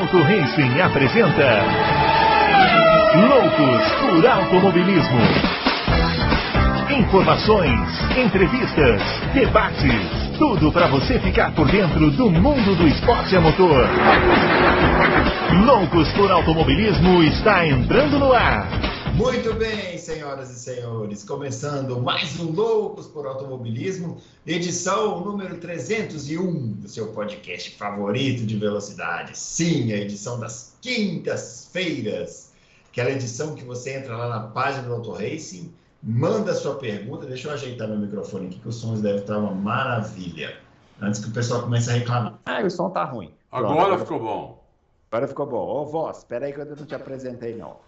Adalto Racing apresenta Loucos por Automobilismo. Informações, entrevistas, debates, tudo para você ficar por dentro do mundo do esporte a motor. Loucos por Automobilismo está entrando no ar. Muito bem, senhoras e senhores, começando mais um Loucos por Automobilismo, edição número 301 do seu podcast favorito de velocidade. Sim, a edição das quintas-feiras, aquela edição que você entra lá na página do Auto Racing, manda sua pergunta, deixa eu ajeitar meu microfone aqui que os sons devem estar uma maravilha. Antes que o pessoal comece a reclamar. Ah, o som tá ruim. Pronto, agora ficou bom. Agora ficou bom. Ô, voz, espera aí que eu não te apresentei, não.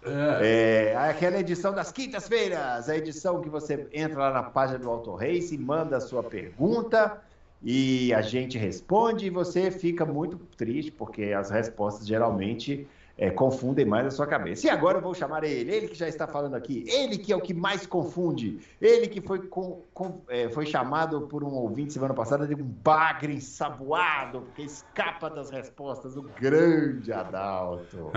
É. é. aquela edição das quintas-feiras, a edição que você entra lá na página do Auto Race, manda a sua pergunta e a gente responde e você fica muito triste, porque as respostas geralmente é, confundem mais a sua cabeça. E agora eu vou chamar ele, ele que já está falando aqui, ele que é o que mais confunde, ele que foi, com, com, é, foi chamado por um ouvinte semana passada de um bagre ensaboado, porque escapa das respostas, o grande Adalto.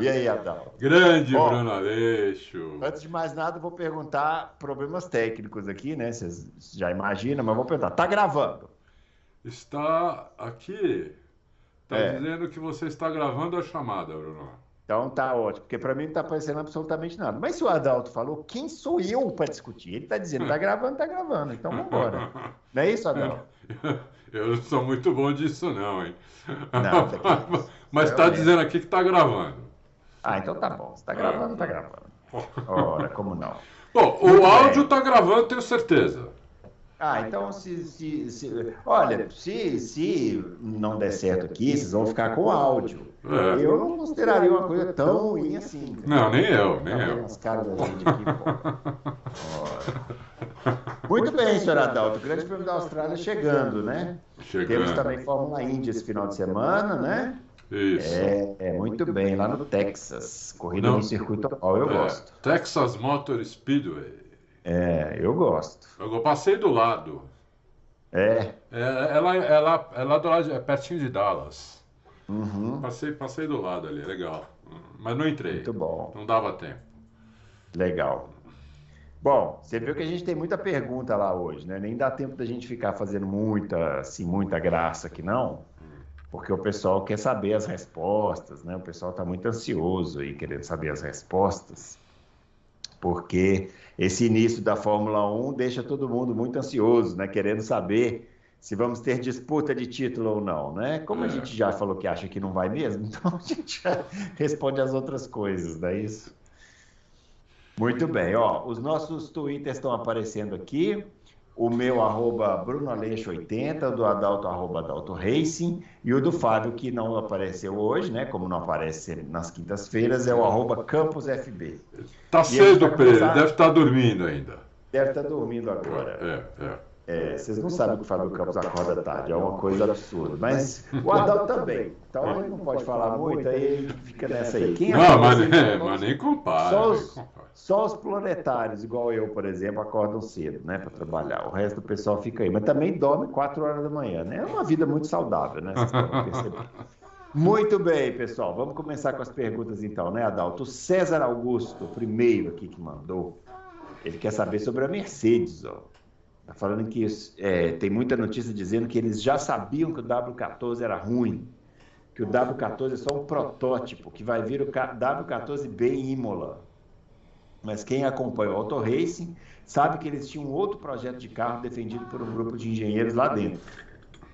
E aí, Adalto? grande Bom, Bruno Aleixo. Antes de mais nada, vou perguntar problemas técnicos aqui, né? Vocês já imaginam, mas vou perguntar. Tá gravando? Está aqui Está é. dizendo que você está gravando a chamada, Bruno. Então tá ótimo, porque para mim não está aparecendo absolutamente nada. Mas se o Adalto falou, quem sou eu para discutir? Ele está dizendo, está gravando, está gravando, então vamos embora. Não é isso, Adalto? Eu não sou muito bom disso não, hein? Não, tá Mas está dizendo aqui que está gravando. Ah, então tá bom. Está gravando, está gravando. Ora, como não? Bom, o áudio está gravando, tenho certeza. Ah, então se, se, se, olha, se, se não der certo aqui, vocês vão ficar com áudio. É. Eu não consideraria uma coisa tão ruim assim. Não, nem eu, nem eu. As caras da gente aqui, Muito bem, senhor Adalto. O Grande Prêmio da Austrália chegando, né? Chegando. Temos também Fórmula Indy esse final de semana, né? Isso. É, é, muito bem, lá no Texas. Corrida não, no circuito oval, eu é, gosto. Texas Motor Speedway. É, eu gosto. Eu passei do lado. É. é ela, ela, ela do lado, é pertinho de Dallas. Uhum. Passei, passei do lado ali, legal. Mas não entrei. Muito bom. Não dava tempo. Legal. Bom, você viu que a gente tem muita pergunta lá hoje, né? Nem dá tempo da gente ficar fazendo muita, assim, muita graça aqui, não. Porque o pessoal quer saber as respostas, né? O pessoal está muito ansioso aí, querendo saber as respostas. Porque esse início da Fórmula 1 deixa todo mundo muito ansioso, né? Querendo saber se vamos ter disputa de título ou não, né? Como a é. gente já falou que acha que não vai mesmo, então a gente já responde as outras coisas, não é isso? Muito bem, ó, os nossos twitters estão aparecendo aqui o meu arroba brunoaleixo80, o do Adalto arroba Adalto Racing e o do Fábio, que não apareceu hoje, né? Como não aparece nas quintas-feiras, é o arroba CampusFB. Tá cedo para ele, deve estar tá dormindo ainda. Deve estar tá dormindo agora. É, é. É, vocês não sabem que o Fábio Campos acorda tarde, é uma coisa absurda. Mas o Adalto também. Então ele não pode falar muito, aí ele fica nessa aí. Quem não, mas, é, mas nem compara. Só os, só os planetários, igual eu, por exemplo, acordam cedo, né, para trabalhar. O resto do pessoal fica aí. Mas também dorme 4 horas da manhã, né? É uma vida muito saudável, né? Vocês. Muito bem, pessoal. Vamos começar com as perguntas então, né, Adalto? O César Augusto, o primeiro aqui que mandou, ele quer saber sobre a Mercedes, ó. Tá falando que é, tem muita notícia dizendo que eles já sabiam que o W14 era ruim, que o W14 é só um protótipo, que vai vir o W14B em Imola. Mas quem acompanha o Auto Racing sabe que eles tinham outro projeto de carro defendido por um grupo de engenheiros lá dentro.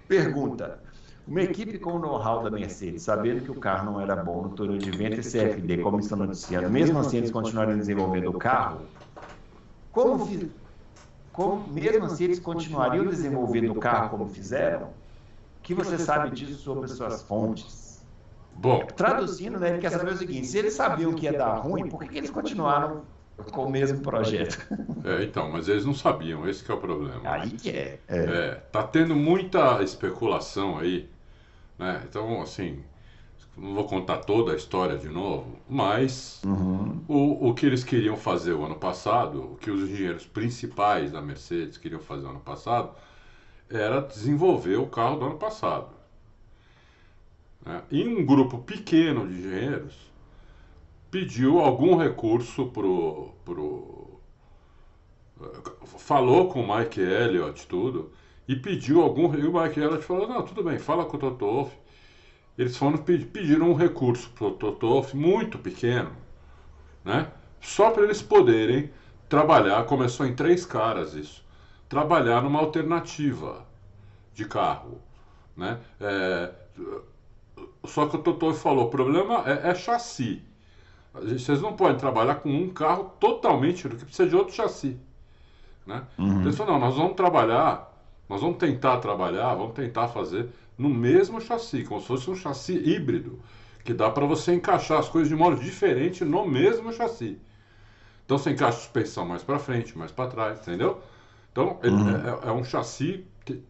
Pergunta: uma equipe com o know-how da Mercedes, sabendo que o carro não era bom no túnel de vento e CFD, como estão noticiando, mesmo assim eles continuarem desenvolvendo o carro, como, como mesmo assim eles continuariam desenvolvendo o carro como fizeram? O que você sabe disso sobre suas fontes? Bom, traduzindo, né, ele quer saber o seguinte: se eles sabiam que ia dar ruim, por que eles continuaram com o mesmo projeto? É, então, mas eles não sabiam, esse é o problema. Aí que é. é. é. Tá tendo muita especulação aí, né? Então, assim, não vou contar toda a história de novo, mas uhum. o, o que eles queriam fazer o ano passado, o que os engenheiros principais da Mercedes queriam fazer o ano passado, era desenvolver o carro do ano passado. Né? E um grupo pequeno de engenheiros pediu algum recurso pro, pro falou com o Mike Elliott tudo e pediu algum e o Mike Elliott falou não tudo bem fala com o Totoff eles foram pediram um recurso para o Totoff muito pequeno né só para eles poderem trabalhar começou em três caras isso trabalhar numa alternativa de carro né é, só que o Totoff falou o problema é, é chassi vocês não podem trabalhar com um carro totalmente do que precisa de outro chassi né? Uhum. Falaram, não, nós vamos trabalhar, nós vamos tentar trabalhar, vamos tentar fazer no mesmo chassi, como se fosse um chassi híbrido, que dá para você encaixar as coisas de modo diferente no mesmo chassi. Então você encaixa a suspensão mais para frente, mais para trás, entendeu? Então uhum. é, é, é, um chassi. Que,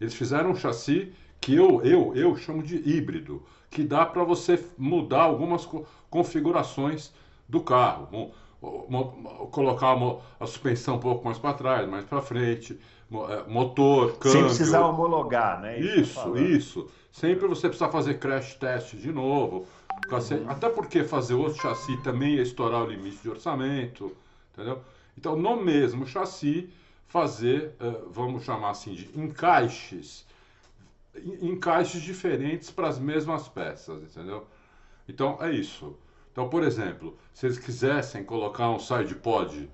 eles fizeram um chassi que eu, eu, eu chamo de híbrido, que dá para você mudar algumas co configurações do carro colocar a suspensão um pouco mais para trás, mais para frente, é, motor, câmbio. Sem precisar homologar, né? Isso, isso. isso. Sempre você precisa fazer crash test de novo. Uhum. Até porque fazer outro chassi também ia estourar o limite de orçamento, entendeu? Então, no mesmo chassi, fazer, é, vamos chamar assim, de encaixes, encaixes diferentes para as mesmas peças, entendeu? Então, é isso. Então, por exemplo, se eles quisessem colocar um side pod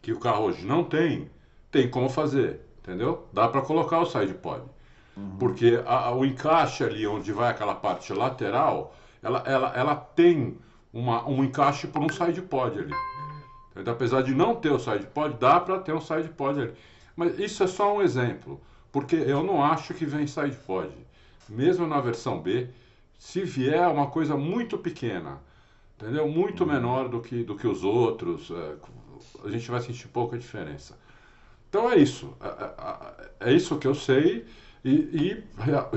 que o carro hoje não tem, tem como fazer, entendeu? Dá para colocar o side pod. Uhum. Porque a, o encaixe ali onde vai aquela parte lateral, ela, ela, ela tem uma, um encaixe para um side pod ali. Então, apesar de não ter o side pod, dá para ter um side pod ali. Mas isso é só um exemplo, porque eu não acho que vem side pod. Mesmo na versão B, se vier uma coisa muito pequena, entendeu? Muito uhum. menor do que, do que os outros. É, a gente vai sentir pouca diferença. Então é isso. É, é, é isso que eu sei. E, e,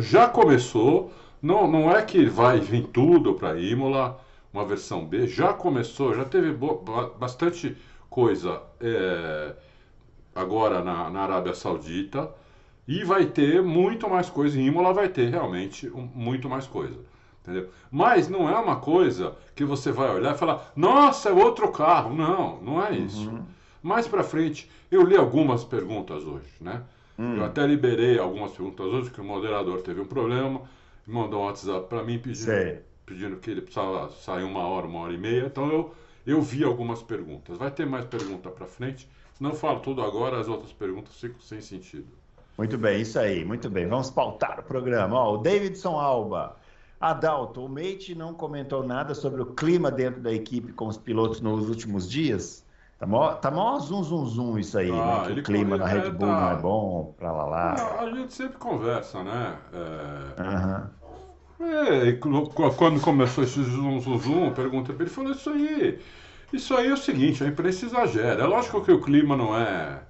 já começou. Não, não é que vai vir tudo para Imola, uma versão B. Já começou, já teve bastante coisa é, agora na, na Arábia Saudita. E vai ter muito mais coisa. Em Imola vai ter realmente um, muito mais coisa. Entendeu? Mas não é uma coisa que você vai olhar e falar, nossa, é outro carro. Não, não é isso. Uhum. Mais para frente, eu li algumas perguntas hoje, né? Hum. Eu até liberei algumas perguntas hoje, que o moderador teve um problema, mandou um WhatsApp para mim pedindo, pedindo que ele precisava sair uma hora, uma hora e meia. Então eu, eu vi algumas perguntas. Vai ter mais pergunta para frente. Não falo tudo agora, as outras perguntas ficam sem sentido. Muito bem, isso aí, muito bem. Vamos pautar o programa. Ó, o Davidson Alba. Adalto, o Mate não comentou nada sobre o clima dentro da equipe com os pilotos nos últimos dias? Tá mó, tá mó zum, zum, zum isso aí, né? ah, né? Que o clima na Red Bull tá... não é bom, pra lá lá. Não, a gente sempre conversa, né? É... Uhum. É, quando começou esse zum, zum, zum, eu perguntei pra ele, falou isso aí. Isso aí é o seguinte, a imprensa exagera. É lógico que o clima não é,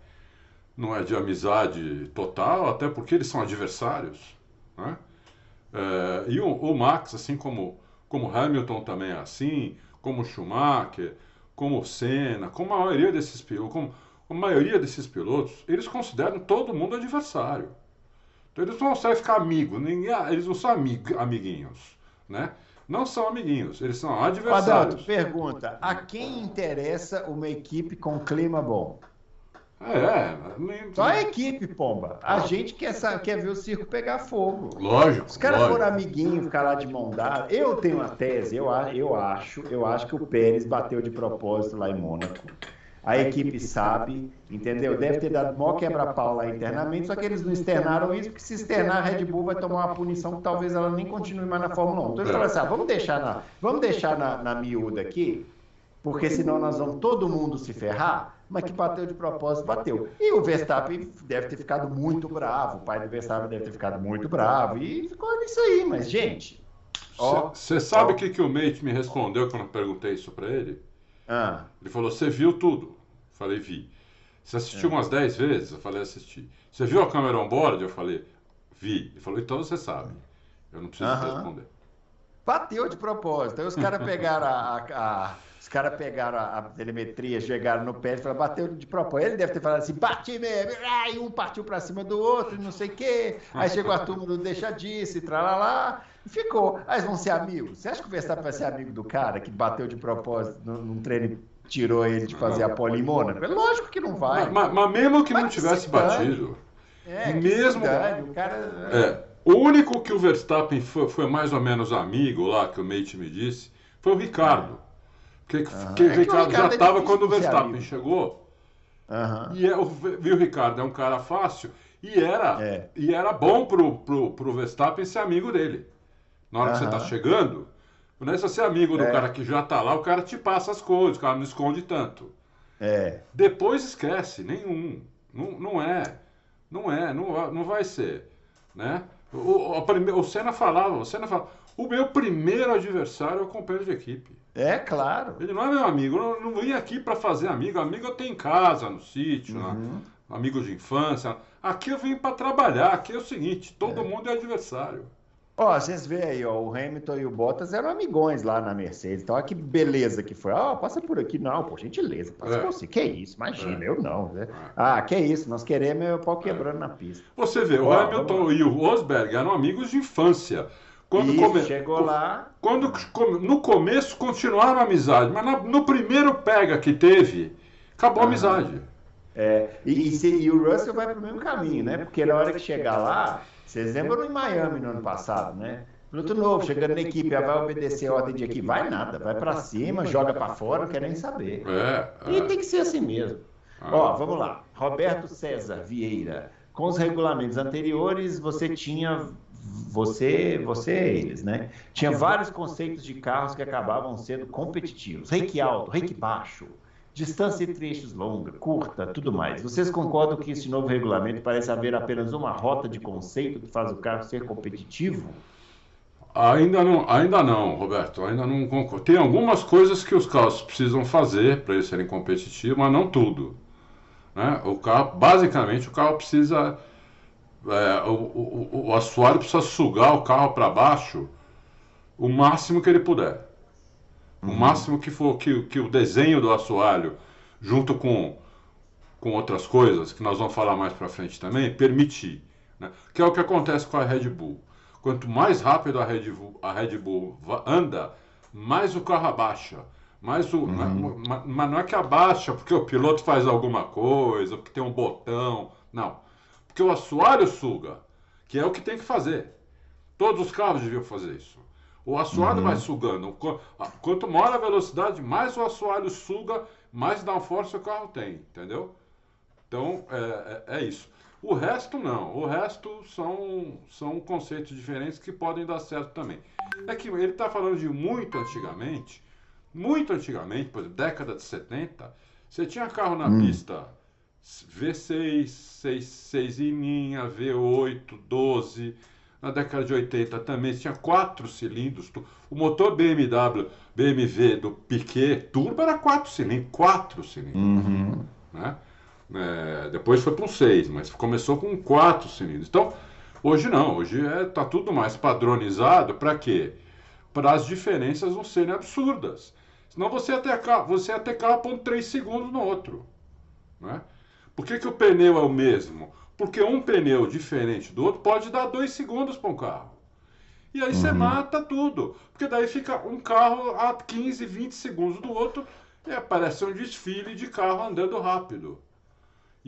não é de amizade total, até porque eles são adversários, né? É, e o, o, Max, assim como, como Hamilton também é assim, como Schumacher, como Senna, como a maioria desses pilotos, como a maioria desses pilotos, eles consideram todo mundo adversário. Então eles não conseguem ficar amigos, ninguém, eles não são amig, amiguinhos, né? Não são amiguinhos, eles são adversários. Adalto, pergunta: a quem interessa uma equipe com clima bom? É, nem... Só a equipe, pomba. A gente quer, quer ver o circo pegar fogo. Lógico. Os caras foram amiguinhos, ficar lá de mão dada. Eu tenho uma tese, eu, eu acho, eu acho que o Pérez bateu de propósito lá em Mônaco. A equipe sabe, entendeu? Deve ter dado mó quebra-pau lá internamente, só que eles não externaram isso, porque se externar, a Red Bull vai tomar uma punição que talvez ela nem continue mais na Fórmula 1. Então eles falaram assim: ah, vamos deixar na, vamos deixar na, na miúda aqui, porque senão nós vamos todo mundo se ferrar mas que bateu de propósito, bateu. E o Verstappen deve ter ficado muito bravo, o pai do Verstappen deve ter ficado muito bravo, e ficou nisso aí, mas, gente. Você sabe o que, que o Mate me respondeu quando eu perguntei isso para ele? Ah. Ele falou: Você viu tudo? Eu falei: Vi. Você assistiu é. umas 10 vezes? Eu falei: Assisti. Você viu a câmera on-board? Eu falei: Vi. Ele falou: Então você sabe. Eu não preciso uh -huh. responder. Bateu de propósito. Aí os caras pegaram a, a caras pegaram a, a, telemetria, chegaram no pé e falaram, bateu de propósito. Ele deve ter falado assim, bate mesmo. Aí um partiu para cima do outro, não sei o quê. Aí chegou a turma do deixa disso e tralalá. Ficou. Aí vão ser amigos. Você acha que o Verstappen vai ser amigo do cara que bateu de propósito num treino e tirou ele de fazer a pole em Mônaco? É lógico que não vai. Mas, mas, mas mesmo que mas não tivesse batido. É, mesmo. Dane, o cara. É, o único que o Verstappen foi, foi, mais ou menos amigo lá, que o Mate me disse, foi o Ricardo. Porque, porque é o Ricardo já estava é quando o Verstappen chegou. Uhum. E é, o, viu, Ricardo, é um cara fácil. E era, é. e era bom pro, pro, pro Verstappen ser amigo dele. Na hora uhum. que você está chegando, não é só ser amigo do é. cara que já está lá, o cara te passa as coisas, o cara não esconde tanto. É. Depois esquece, nenhum. Não, não é. Não é, não, não vai ser. Né? O, o, o Senna falava, o Senna falava, o meu primeiro adversário é o companheiro de equipe. É, claro. Ele não é meu amigo, eu não, vim aqui para fazer amigo. Amigo eu tenho em casa, no sítio, uhum. amigos de infância. Aqui eu vim para trabalhar. Aqui é o seguinte: todo é. mundo é adversário. Ó, vocês veem aí, ó, o Hamilton e o Bottas eram amigões lá na Mercedes. Então, olha que beleza que foi. Ó, passa por aqui. Não, por gentileza, passa é. por você. Que isso, imagina, é. eu não. Né? Ah, que isso, nós queremos o pau quebrando é. na pista. Você vê, o Hamilton e o Rosberg eram amigos de infância. Quando come... chegou lá. Quando, no começo continuaram a amizade, mas no primeiro pega que teve, acabou a amizade. É, e, e, se, e, o Russell vai para o mesmo caminho, né? Porque na hora que chegar lá, vocês lembram em Miami no ano passado, né? Piloto novo, chegando na equipe, vai obedecer a ordem de aqui, vai nada, vai para cima, joga para fora, não quer nem saber. É, é. E tem que ser assim mesmo. Ah. Ó, vamos lá. Roberto César Vieira. Com os regulamentos anteriores, você tinha você, você é eles, né? Tinha vários conceitos de carros que acabavam sendo competitivos. Reiki alto, reiki baixo, distância e trechos longa, curta, tudo mais. Vocês concordam que esse novo regulamento parece haver apenas uma rota de conceito que faz o carro ser competitivo? Ainda não, ainda não, Roberto, ainda não concordo. Tem algumas coisas que os carros precisam fazer para eles serem competitivos, mas não tudo. Né? O carro, basicamente, o carro precisa, é, o, o, o assoalho precisa sugar o carro para baixo o máximo que ele puder. O máximo que for que, que o desenho do assoalho, junto com, com outras coisas, que nós vamos falar mais para frente também, permitir. Né? Que é o que acontece com a Red Bull. Quanto mais rápido a Red Bull, a Red Bull anda, mais o carro abaixa. Mais o, uhum. mas, mas não é que abaixa porque o piloto faz alguma coisa, porque tem um botão. Não. Porque o assoalho suga, que é o que tem que fazer. Todos os carros deviam fazer isso. O assoalho uhum. vai sugando. Quanto maior a velocidade, mais o assoalho suga, mais downforce o carro tem, entendeu? Então, é, é, é, isso. O resto não. O resto são, são conceitos diferentes que podem dar certo também. É que ele está falando de muito antigamente. Muito antigamente, por exemplo, década de 70, você tinha carro na hum. pista V6, 6, 6 ininha, V8, 12 na década de 80 também tinha quatro cilindros. O motor BMW, BMW do Piquet Turbo era quatro cilindros, quatro cilindros. Uhum. Né? É, depois foi para um seis, mas começou com quatro cilindros. Então, hoje não, hoje está é, tá tudo mais padronizado para quê? Para as diferenças não serem absurdas. Senão você ia ter carro, você ia ter carro pondo 3 segundos no outro. Né? Por que, que o pneu é o mesmo? Porque um pneu diferente do outro pode dar dois segundos para um carro. E aí uhum. você mata tudo. Porque daí fica um carro a 15, 20 segundos do outro e aparece um desfile de carro andando rápido.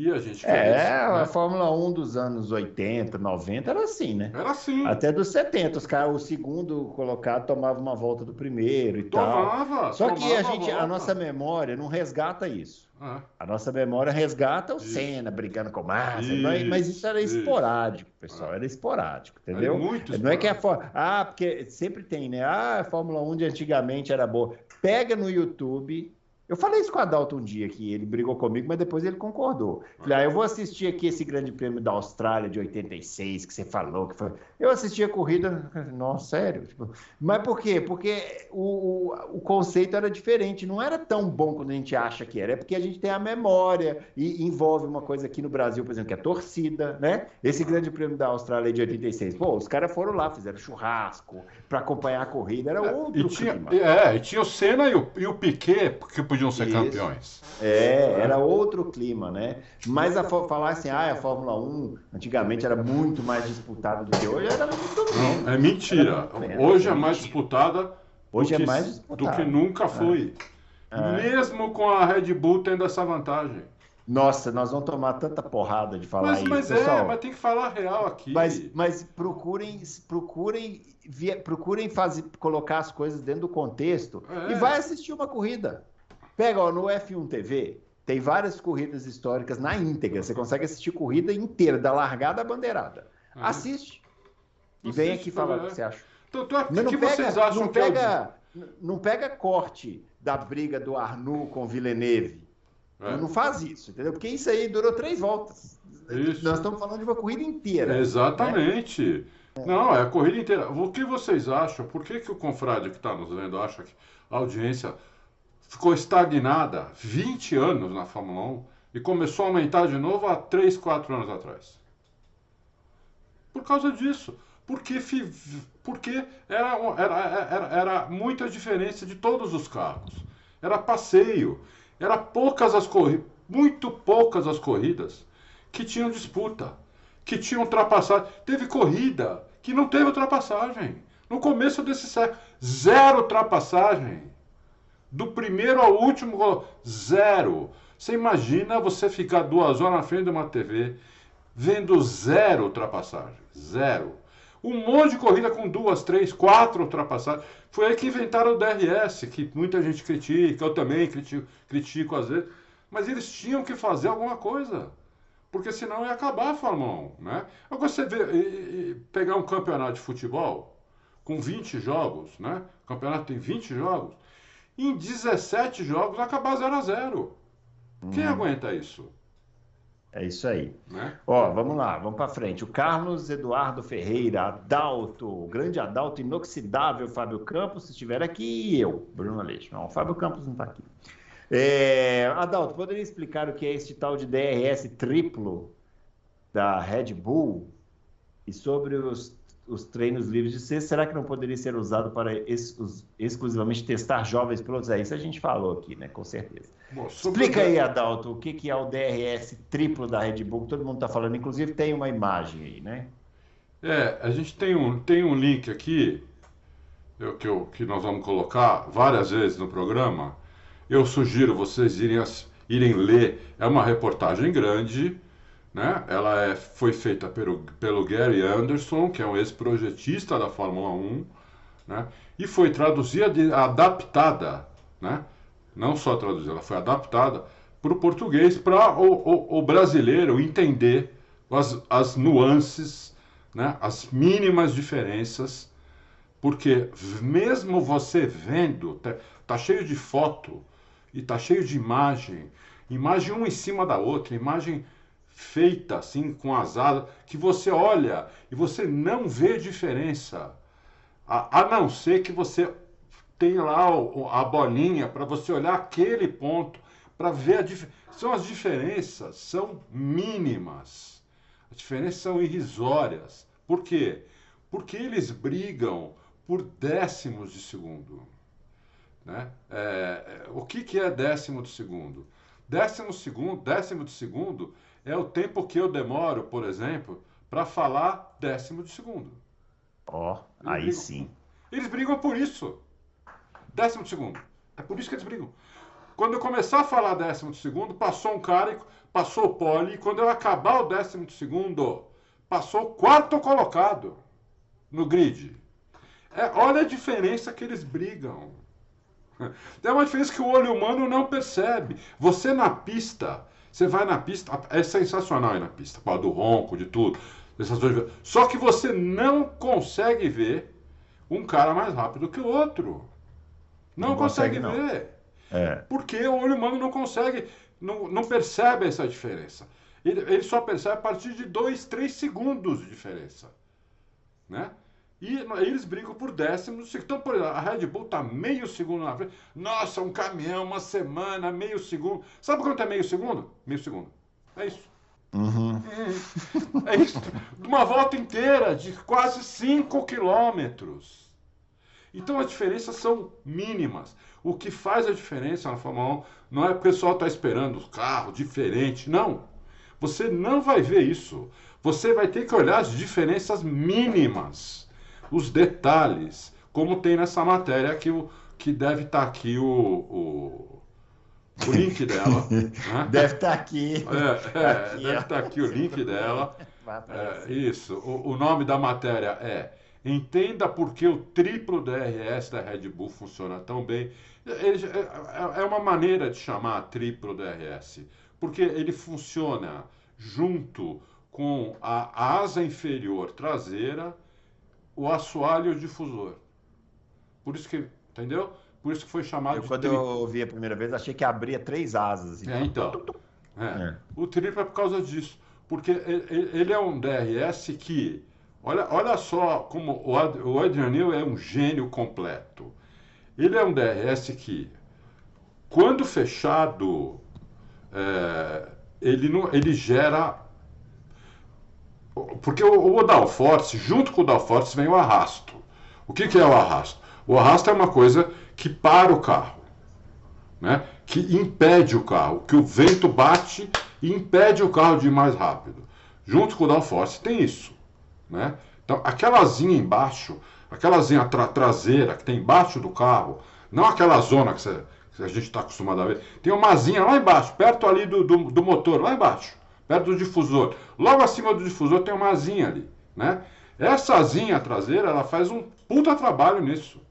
E a gente É, isso, né? a Fórmula 1 dos anos 80, 90 era assim, né? Era assim. Até dos 70, os caras, o segundo colocado tomava uma volta do primeiro e tomava, tal. Só tomava que a gente, a, nossa memória não resgata isso. É. A nossa memória resgata o isso. Senna brigando com o Massa, isso, mas isso era isso. esporádico, pessoal, era esporádico, entendeu? É muito não é que a Ah, porque sempre tem, né? Ah, a Fórmula 1 de antigamente era boa. Pega no YouTube eu falei isso com a Adalto um dia que ele brigou comigo, mas depois ele concordou. Falei, ah, eu vou assistir aqui esse grande prêmio da Austrália de 86 que você falou. que foi... Eu assisti a corrida, nossa, sério. Tipo... Mas por quê? Porque o, o, o, conceito era diferente, não era tão bom quando a gente acha que era. É porque a gente tem a memória e envolve uma coisa aqui no Brasil, por exemplo, que é a torcida, né? Esse grande prêmio da Austrália de 86. Pô, os caras foram lá, fizeram churrasco para acompanhar a corrida, era outro e tinha, clima. É, e tinha o Senna e o, e o Piquet, que podia podiam ser Isso. campeões. É, era outro clima, né? Mas a falar assim, ah, a Fórmula 1 antigamente era muito mais disputada do que hoje, era muito menos. Não, é mentira. Hoje é mais disputada. Hoje é que, é mais disputada. Do que nunca foi. É. Mesmo com a Red Bull tendo essa vantagem. Nossa, nós vamos tomar tanta porrada de falar mas, isso. Mas é, Pessoal, é, mas tem que falar real aqui. Mas, mas procurem, procurem, procurem fazer, colocar as coisas dentro do contexto é. e vai assistir uma corrida. Pega ó, no F1 TV, tem várias corridas históricas na íntegra. Você consegue assistir corrida inteira, da largada à bandeirada. Uhum. Assiste. E Assiste, vem aqui falar o que você acha. Então, então, o que, pega, vocês acham não que pega, é o... Não pega corte da briga do Arnoux com Villeneuve é. Não faz isso, entendeu? Porque isso aí durou três voltas. Isso. Nós estamos falando de uma corrida inteira. Exatamente. Né? Não, é a corrida inteira. O que vocês acham? Por que, que o confrade que está nos vendo acha que a audiência ficou estagnada 20 anos na Fórmula 1 e começou a aumentar de novo há 3, 4 anos atrás? Por causa disso. Porque, porque era, era, era, era muita diferença de todos os carros. Era passeio. Era poucas as corridas, muito poucas as corridas que tinham disputa, que tinham ultrapassagem. Teve corrida que não teve ultrapassagem. No começo desse século, zero ultrapassagem. Do primeiro ao último, zero. Você imagina você ficar duas horas na frente de uma TV vendo zero ultrapassagem. Zero. Um monte de corrida com duas, três, quatro ultrapassagens. Foi aí que inventaram o DRS, que muita gente critica, eu também critico, critico às vezes. Mas eles tinham que fazer alguma coisa. Porque senão ia acabar a Fórmula 1. Né? Agora você vê, e, e, pegar um campeonato de futebol com 20 jogos, né? O campeonato tem 20 jogos. Em 17 jogos acabar 0 a 0 Quem uhum. aguenta isso? É isso aí. Né? Ó, vamos lá, vamos para frente. O Carlos Eduardo Ferreira, Adalto, o grande Adalto inoxidável, Fábio Campos, se estiver aqui, e eu, Bruno Aleixo. Não, o Fábio Campos não está aqui. É, Adalto, poderia explicar o que é este tal de DRS triplo da Red Bull e sobre os os treinos livres de ser, será que não poderia ser usado para ex, os, exclusivamente testar jovens pilotos? É isso a gente falou aqui, né? Com certeza. Bom, Explica aí, Adalto, o que, que é o DRS triplo da Red Bull, todo mundo está falando, inclusive tem uma imagem aí, né? É, a gente tem um, tem um link aqui eu, que, eu, que nós vamos colocar várias vezes no programa. Eu sugiro vocês irem, irem ler, é uma reportagem grande né? Ela é, foi feita pelo, pelo Gary Anderson, que é um ex-projetista da Fórmula 1, né? e foi traduzida, adaptada, né? não só traduzida, ela foi adaptada para o português, para o, o, o, brasileiro entender as, as nuances, né? as mínimas diferenças, porque mesmo você vendo, tá, tá cheio de foto e tá cheio de imagem, imagem uma em cima da outra, imagem feita assim com as asas, que você olha e você não vê diferença. A, a não ser que você tenha lá a bolinha para você olhar aquele ponto, para ver a diferença. São as diferenças, são mínimas. As diferenças são irrisórias. Por quê? Porque eles brigam por décimos de segundo. Né? É, o que, que é décimo de segundo? Décimo segundo, décimo de segundo é o tempo que eu demoro, por exemplo, para falar décimo de segundo. Ó, oh, aí brigam. sim. Eles brigam por isso. Décimo de segundo. É por isso que eles brigam. Quando eu começar a falar décimo de segundo, passou um cara, e passou o pole, e quando eu acabar o décimo de segundo, passou o quarto colocado no grid. É, olha a diferença que eles brigam. É uma diferença que o olho humano não percebe. Você na pista, você vai na pista, é sensacional ir na pista, por do ronco, de tudo. Só que você não consegue ver um cara mais rápido que o outro. Não, não consegue, consegue, ver. É. Porque o olho humano não consegue, não, não percebe essa diferença. Ele, ele só percebe a partir de 2, 3 segundos de diferença. Né? E eles brigam por décimos. Então, por exemplo, a Red Bull está meio segundo na frente. Nossa, um caminhão, uma semana, meio segundo. Sabe quanto é meio segundo? Meio segundo. É isso. Uhum. É, é isso. Uma volta inteira de quase 5 quilômetros. Então as diferenças são mínimas. O que faz a diferença na Fórmula 1 não é o pessoal estar tá esperando o carro diferente, não. Você não vai ver isso. Você vai ter que olhar as diferenças mínimas, os detalhes, como tem nessa matéria que, o, que deve estar tá aqui o, o, o link dela. né? Deve estar tá aqui. É, é aqui, deve estar tá aqui o link dela. É, isso. O, o nome da matéria é Entenda por que o triplo DRS da Red Bull funciona tão bem. É, é, é uma maneira de chamar triplo DRS, porque ele funciona junto com a asa inferior traseira, o assoalho e o difusor. Por isso que, entendeu? Por isso que foi chamado eu, de Quando eu ouvi a primeira vez, achei que abria três asas. É, então. É. É. O triplo é por causa disso. Porque ele é um DRS que Olha, olha só como o Adrian Newey é um gênio completo. Ele é um DRS que, quando fechado, é, ele, não, ele gera. Porque o, o downforce, junto com o downforce, vem o arrasto. O que, que é o arrasto? O arrasto é uma coisa que para o carro, né? que impede o carro, que o vento bate e impede o carro de ir mais rápido. Junto com o downforce tem isso. Né? Então, aquela asinha embaixo, aquela asinha tra traseira que tem embaixo do carro, não aquela zona que, você, que a gente está acostumado a ver, tem uma asinha lá embaixo, perto ali do, do, do, motor, lá embaixo, perto do difusor. Logo acima do difusor tem uma asinha ali, né? Essa asinha traseira, ela faz um puta trabalho nisso.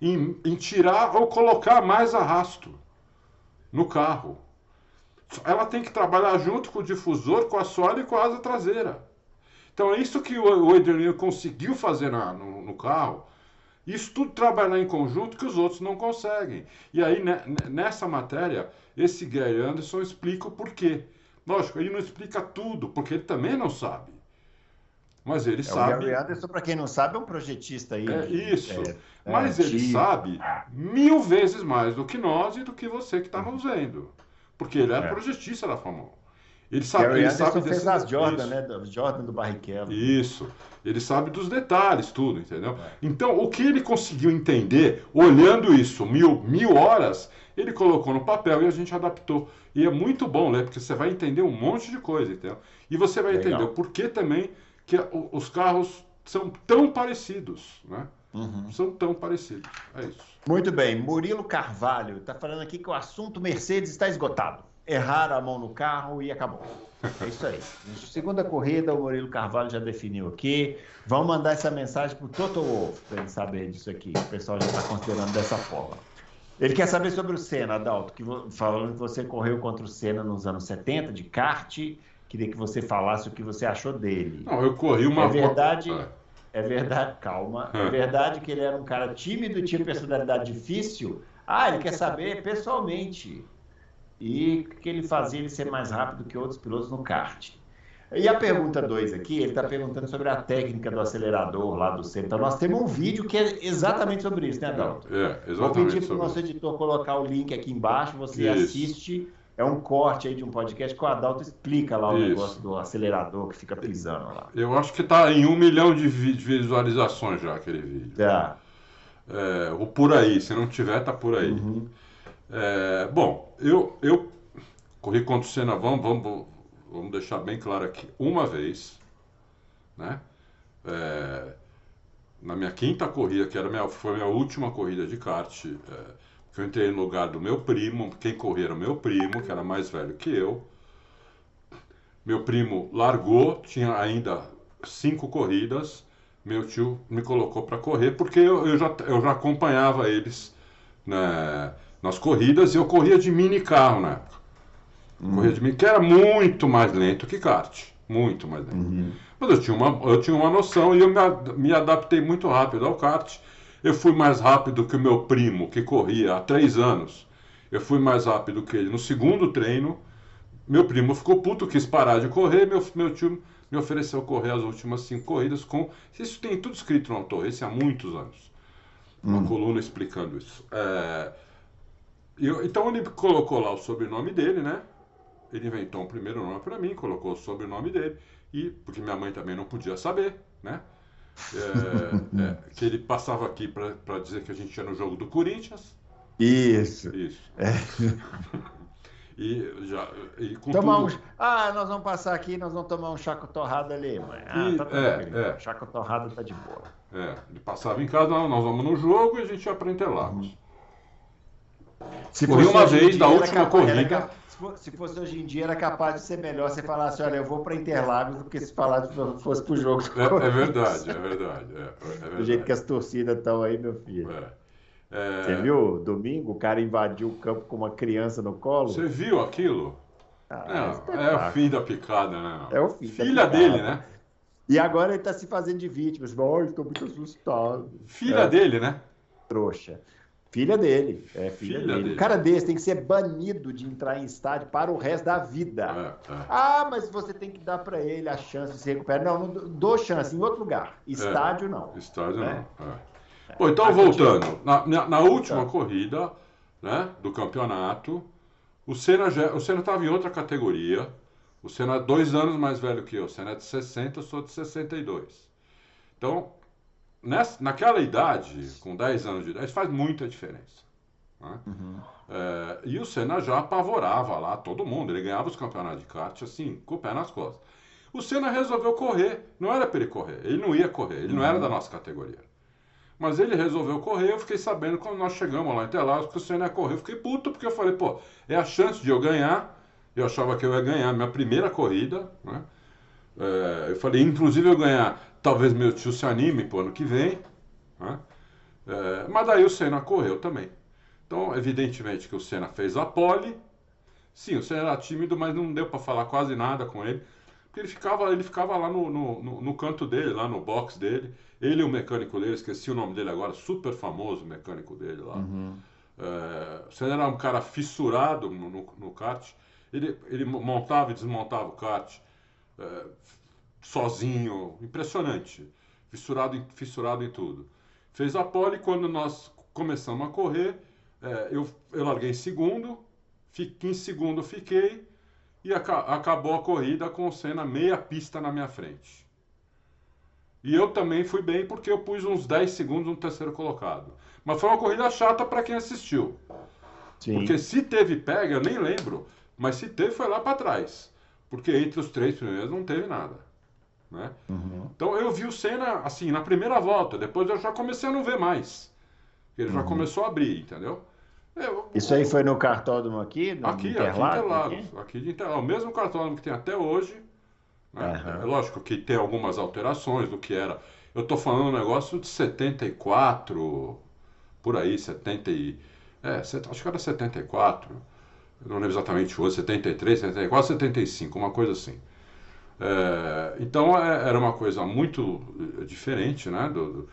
Em, em tirar ou colocar mais arrasto no carro. Ela tem que trabalhar junto com o difusor, com a sola e com a asa traseira. Então é isso que o Adriano conseguiu fazer na, no, no, carro. Isso tudo trabalhar em conjunto que os outros não conseguem. E aí, nessa matéria, esse Gary Anderson explica o porquê. Lógico, ele não explica tudo, porque ele também não sabe. Mas ele é, sabe. O Gary Anderson, para quem não sabe, é um projetista aí. É isso. É, Mas é, ele sabe mil vezes mais do que nós e do que você que está nos vendo. Porque ele é, é. projetista da Fórmula 1. Ele sabe, Gary ele sabe fez as Jordan, né? Jordan do Barrichello. Isso. Ele sabe dos detalhes, tudo, entendeu? É. Então, o que ele conseguiu entender, olhando isso mil, mil horas, ele colocou no papel e a gente adaptou. E é muito bom, né? Porque você vai entender um monte de coisa, entendeu? E você vai Legal. entender o porquê também que os carros são tão parecidos, né? Uhum. São tão parecidos. É isso. Muito bem. Murilo Carvalho está falando aqui que o assunto Mercedes está esgotado erraram a mão no carro e acabou. É isso aí. Segunda corrida, o Murilo Carvalho já definiu aqui. Vamos mandar essa mensagem para o Toto Wolff, para ele saber disso aqui. O pessoal já está considerando dessa forma. Ele quer saber sobre o Senna, Adalto, que, falando que você correu contra o Senna nos anos 70 de kart. Queria que você falasse o que você achou dele. Não, eu corri uma É verdade. É verdade, calma. É verdade que ele era um cara tímido e tinha personalidade difícil. Ah, ele quer saber pessoalmente e que ele fazia ele ser mais rápido que outros pilotos no kart. E a pergunta 2 aqui, ele está perguntando sobre a técnica do acelerador lá do centro. Então, nós temos um vídeo que é exatamente sobre isso, né, Adalto? É, exatamente. Vou pedir para o nosso editor colocar o link aqui embaixo, você isso. assiste. É um corte aí de um podcast que o Adalto explica lá o isso. negócio do acelerador que fica pisando lá. Eu acho que está em um milhão de visualizações já aquele vídeo. Tá. É, ou por aí, se não tiver, tá por aí. Uhum. É, bom, eu, eu corri contra o Senna, vamos, vamos, vamos deixar bem claro aqui, uma vez, né? É, na minha quinta corrida, que era minha, foi minha última corrida de kart, é, eu entrei no lugar do meu primo, quem corria era o meu primo, que era mais velho que eu. Meu primo largou, tinha ainda cinco corridas, meu tio me colocou para correr, porque eu, eu, já, eu já acompanhava eles né, nas corridas e eu corria de mini carro na época. Corria de mini, que era muito mais lento que kart. Muito mais lento. Uhum. Mas eu tinha, uma, eu tinha uma noção e eu me, me adaptei muito rápido ao kart. Eu fui mais rápido que o meu primo, que corria há três anos. Eu fui mais rápido que ele no segundo treino. Meu primo ficou puto, quis parar de correr. Meu, meu tio me ofereceu correr as últimas cinco corridas com. Isso tem tudo escrito no autor, esse há muitos anos. Uma uhum. coluna explicando isso. É, eu, então ele colocou lá o sobrenome dele, né? Ele inventou um primeiro nome para mim, colocou o sobrenome dele, e porque minha mãe também não podia saber, né? É, é, que ele passava aqui para dizer que a gente ia no jogo do Corinthians. Isso. Isso. É. E já. E com tomar tudo... um... Ah, nós vamos passar aqui nós vamos tomar um chaco torrado ali, mãe. Ah, e, tá é, é. Chaco torrado tá de boa. É, ele passava em casa, nós vamos no jogo e a gente ia para Interlagos. Se Corri uma vez da última corrida. Se fosse hoje em dia, era capaz de ser melhor você falar assim: olha, eu vou para Interlagos do que se falar se fosse para o jogo. É, é, verdade, é verdade, é, é verdade. Do jeito que as torcidas estão aí, meu filho. É. É... Você viu? Domingo, o cara invadiu o campo com uma criança no colo. Você viu aquilo? Ah, é, é o fim da picada, né? É o fim Filha dele, né? E agora ele está se fazendo de vítima. Olha, estou muito assustado. Filha é. dele, né? Trouxa. Filha dele. É filha, filha dele. dele. Um cara desse tem que ser banido de entrar em estádio para o resto da vida. É, é. Ah, mas você tem que dar para ele a chance de se recuperar. Não, não dou chance em outro lugar. É. Estádio não. Estádio né? não. É. Bom, então voltando, na, na, na última corrida né, do campeonato, o Senna o Senna estava em outra categoria. O Senna é dois anos mais velho que eu. O Senna é de 60, eu sou de 62. Então, nessa, naquela idade, com 10 anos de idade, faz muita diferença. Né? Uhum. É, e o Senna já apavorava lá todo mundo. Ele ganhava os campeonatos de kart assim, com o pé nas costas. O Senna resolveu correr. Não era para ele correr. Ele não ia correr. Ele não era da nossa categoria. Mas ele resolveu correr, eu fiquei sabendo quando nós chegamos lá em Interlagos que o Senna ia correr. Eu fiquei puto porque eu falei, pô, é a chance de eu ganhar. Eu achava que eu ia ganhar minha primeira corrida, né? É, eu falei, inclusive eu ganhar, talvez meu tio se anime pro ano que vem, né? É, mas daí o Senna correu também. Então, evidentemente que o Senna fez a pole. Sim, o Senna era tímido, mas não deu para falar quase nada com ele. Porque ele ficava, ele ficava lá no, no, no, no canto dele, lá no box dele. Ele e o mecânico dele, esqueci o nome dele agora, super famoso mecânico dele lá. Uhum. É, você era um cara fissurado no, no, no, kart. Ele, ele montava e desmontava o kart é, sozinho, impressionante. Fissurado fissurado em tudo. Fez a pole quando nós começamos a correr. É, eu, eu larguei em segundo, fiquei, em segundo fiquei e aca, acabou a corrida com o Senna meia pista na minha frente. E eu também fui bem porque eu pus uns 10 segundos no terceiro colocado. Mas foi uma corrida chata para quem assistiu. Sim. Porque se teve pega, eu nem lembro, mas se teve foi lá para trás. Porque entre os três primeiros não teve nada. Né? Uhum. Então eu vi o Senna assim na primeira volta, depois eu já comecei a não ver mais. Ele uhum. já começou a abrir, entendeu? Eu, Isso aí foi no cartódromo aqui? No aqui, Interlagos, aqui Interlagos. Aqui de Interlagos. O mesmo cartódromo que tem até hoje, né? Uhum. É lógico que tem algumas alterações do que era. Eu estou falando um negócio de 74, por aí, 70 e... É, acho que era 74. Eu não lembro exatamente hoje, 73, 74, 75, uma coisa assim. É, então é, era uma coisa muito eh, diferente, né? Do, do,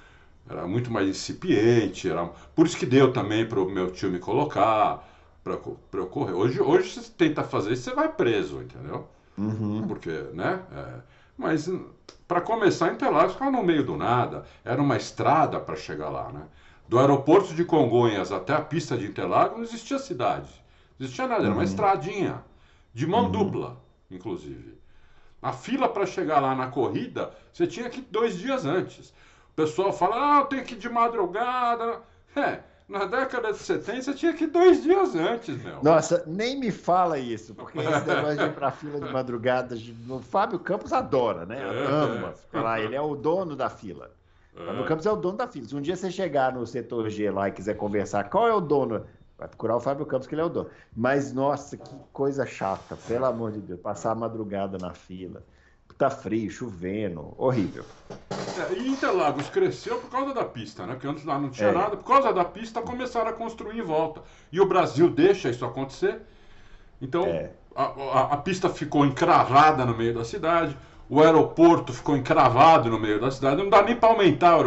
era muito mais incipiente. Era, por isso que deu também para o meu tio me colocar, para eu correr. Hoje, hoje você tenta fazer isso, você vai preso, entendeu? Uhum. Porque, né? É, mas para começar, Interlagos ficava no meio do nada. Era uma estrada para chegar lá, né? Do aeroporto de Congonhas até a pista de Interlagos não existia cidade. Não existia nada, era uma uhum. estradinha. De mão uhum. dupla, inclusive. A fila para chegar lá na corrida, você tinha que ir dois dias antes. O pessoal fala, ah, eu tenho que ir de madrugada. É, na década de 70 você tinha que ir dois dias antes, meu. Nossa, nem me fala isso, porque esse negócio de ir pra fila de madrugada, o Fábio Campos adora, né? É, Ama. É. Ele é o dono da fila. É. Fábio Campos é o dono da fila. Se um dia você chegar no setor G lá e quiser conversar, qual é o dono? Vai procurar o Fábio Campos, que ele é o dono. Mas, nossa, que coisa chata, pelo amor de Deus. Passar a madrugada na fila tá frio, chovendo, horrível. É, e Interlagos cresceu por causa da pista, né? Porque antes lá não tinha é. nada. Por causa da pista começaram a construir em volta. E o Brasil deixa isso acontecer. Então é. a, a, a, pista ficou encravada no meio da cidade. O aeroporto ficou encravado no meio da cidade. Não dá nem para aumentar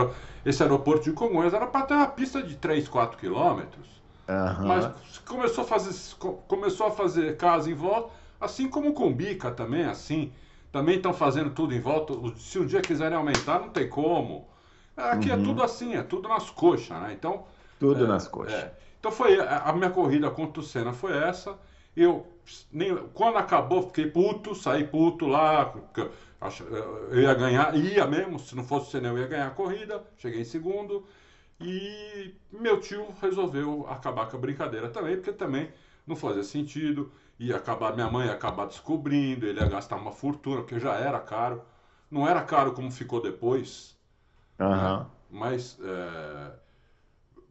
esse aeroporto de Congonhas. Era para ter uma pista de 3, 4 quilômetros. Uhum. Mas começou a fazer, começou a fazer casa em volta. Assim como o Combica também, assim também estão fazendo tudo em volta. Se um dia quiserem aumentar, não tem como. Aqui é uhum. é tudo assim, é tudo nas coxas, né? Então. Tudo é, nas coxas. É. Então foi a minha corrida contra o Senna foi essa. Eu nem, quando acabou, fiquei puto, saí puto lá, Eu ia ganhar, ia mesmo, se não fosse o Senel, eu ia ganhar a corrida. Cheguei em segundo. E meu tio resolveu acabar com a brincadeira também, porque também não fazia sentido. Ia acabar, minha mãe ia acabar descobrindo, ele ia gastar uma fortuna, porque já era caro. Não era caro como ficou depois. Uhum. Né? Mas, é,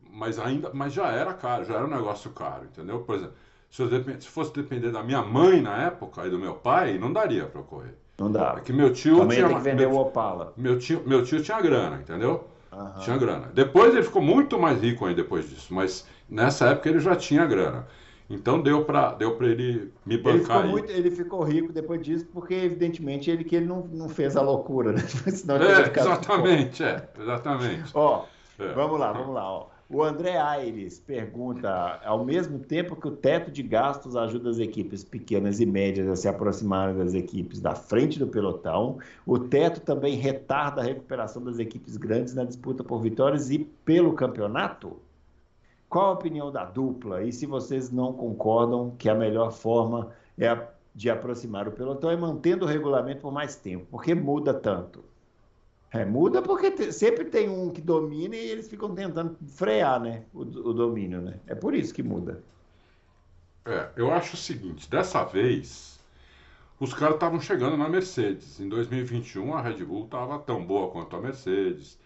mas ainda mas já era caro, já era um negócio caro, entendeu? Por exemplo, se, eu, se fosse depender da minha mãe na época e do meu pai, não daria para correr. Não dá. É que meu tio Também tinha. tem que vender meu, o Opala. Meu tio, meu tio tinha grana, entendeu? Uhum. Tinha grana. Depois ele ficou muito mais rico ainda depois disso, mas nessa época ele já tinha grana. Então deu para deu pra ele me bancar ele ficou, aí. muito, ele ficou rico depois disso, porque evidentemente ele que ele não, não fez a loucura, né? Senão ele é, exatamente, é, exatamente. Ó, é. vamos lá, vamos lá. Ó. O André Aires pergunta: ao mesmo tempo que o teto de gastos ajuda as equipes pequenas e médias a se aproximarem das equipes da frente do pelotão, o teto também retarda a recuperação das equipes grandes na disputa por vitórias e pelo campeonato? Qual a opinião da dupla? E se vocês não concordam que a melhor forma é de aproximar o pelotão é mantendo o regulamento por mais tempo? Por que muda tanto? É, muda porque te, sempre tem um que domina e eles ficam tentando frear né, o, o domínio. Né? É por isso que muda. É, eu acho o seguinte: dessa vez, os caras estavam chegando na Mercedes. Em 2021, a Red Bull estava tão boa quanto a Mercedes,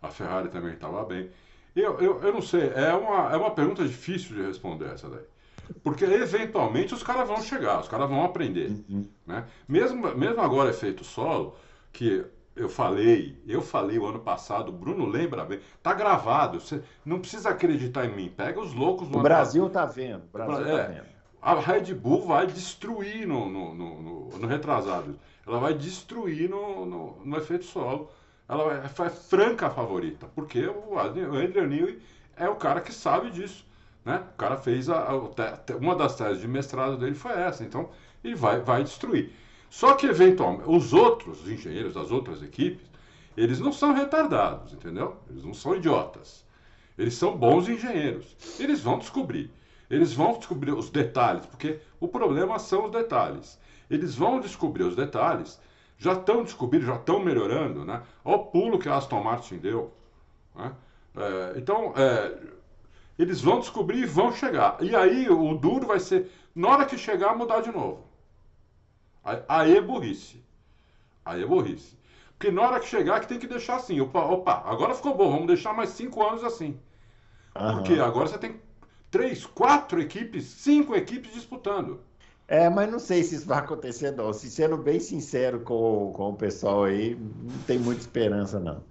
a Ferrari também estava bem. Eu, eu, eu não sei, é uma, é uma pergunta difícil de responder essa daí. Porque eventualmente os caras vão chegar, os caras vão aprender. Uhum. Né? Mesmo, mesmo agora efeito solo, que eu falei, eu falei o ano passado, o Bruno lembra bem, tá gravado, você não precisa acreditar em mim, pega os loucos do O Brasil tá vendo, o Brasil tá é, tá vendo. A Red Bull vai destruir no, no, no, no, no retrasado, ela vai destruir no, no, no efeito solo, ela é, é franca favorita, porque o Adrian Newey é o cara que sabe disso, né? O cara fez a, a, uma das teses de mestrado dele foi essa, então ele vai, vai destruir. Só que, eventualmente, os outros engenheiros das outras equipes, eles não são retardados, entendeu? Eles não são idiotas. Eles são bons engenheiros. Eles vão descobrir. Eles vão descobrir os detalhes, porque o problema são os detalhes. Eles vão descobrir os detalhes, já estão descobrindo, já estão melhorando, né? Olha o pulo que a Aston Martin deu. Né? É, então, é, eles vão descobrir e vão chegar. E aí o duro vai ser, na hora que chegar, mudar de novo. Aí é burrice. Aí é burrice. Porque na hora que chegar, que tem que deixar assim. Opa, opa, agora ficou bom, vamos deixar mais cinco anos assim. Uhum. Porque agora você tem três, quatro equipes, cinco equipes disputando. É, mas não sei se isso vai acontecer, não. Se sendo bem sincero com, com o pessoal aí, não tem muita esperança, não.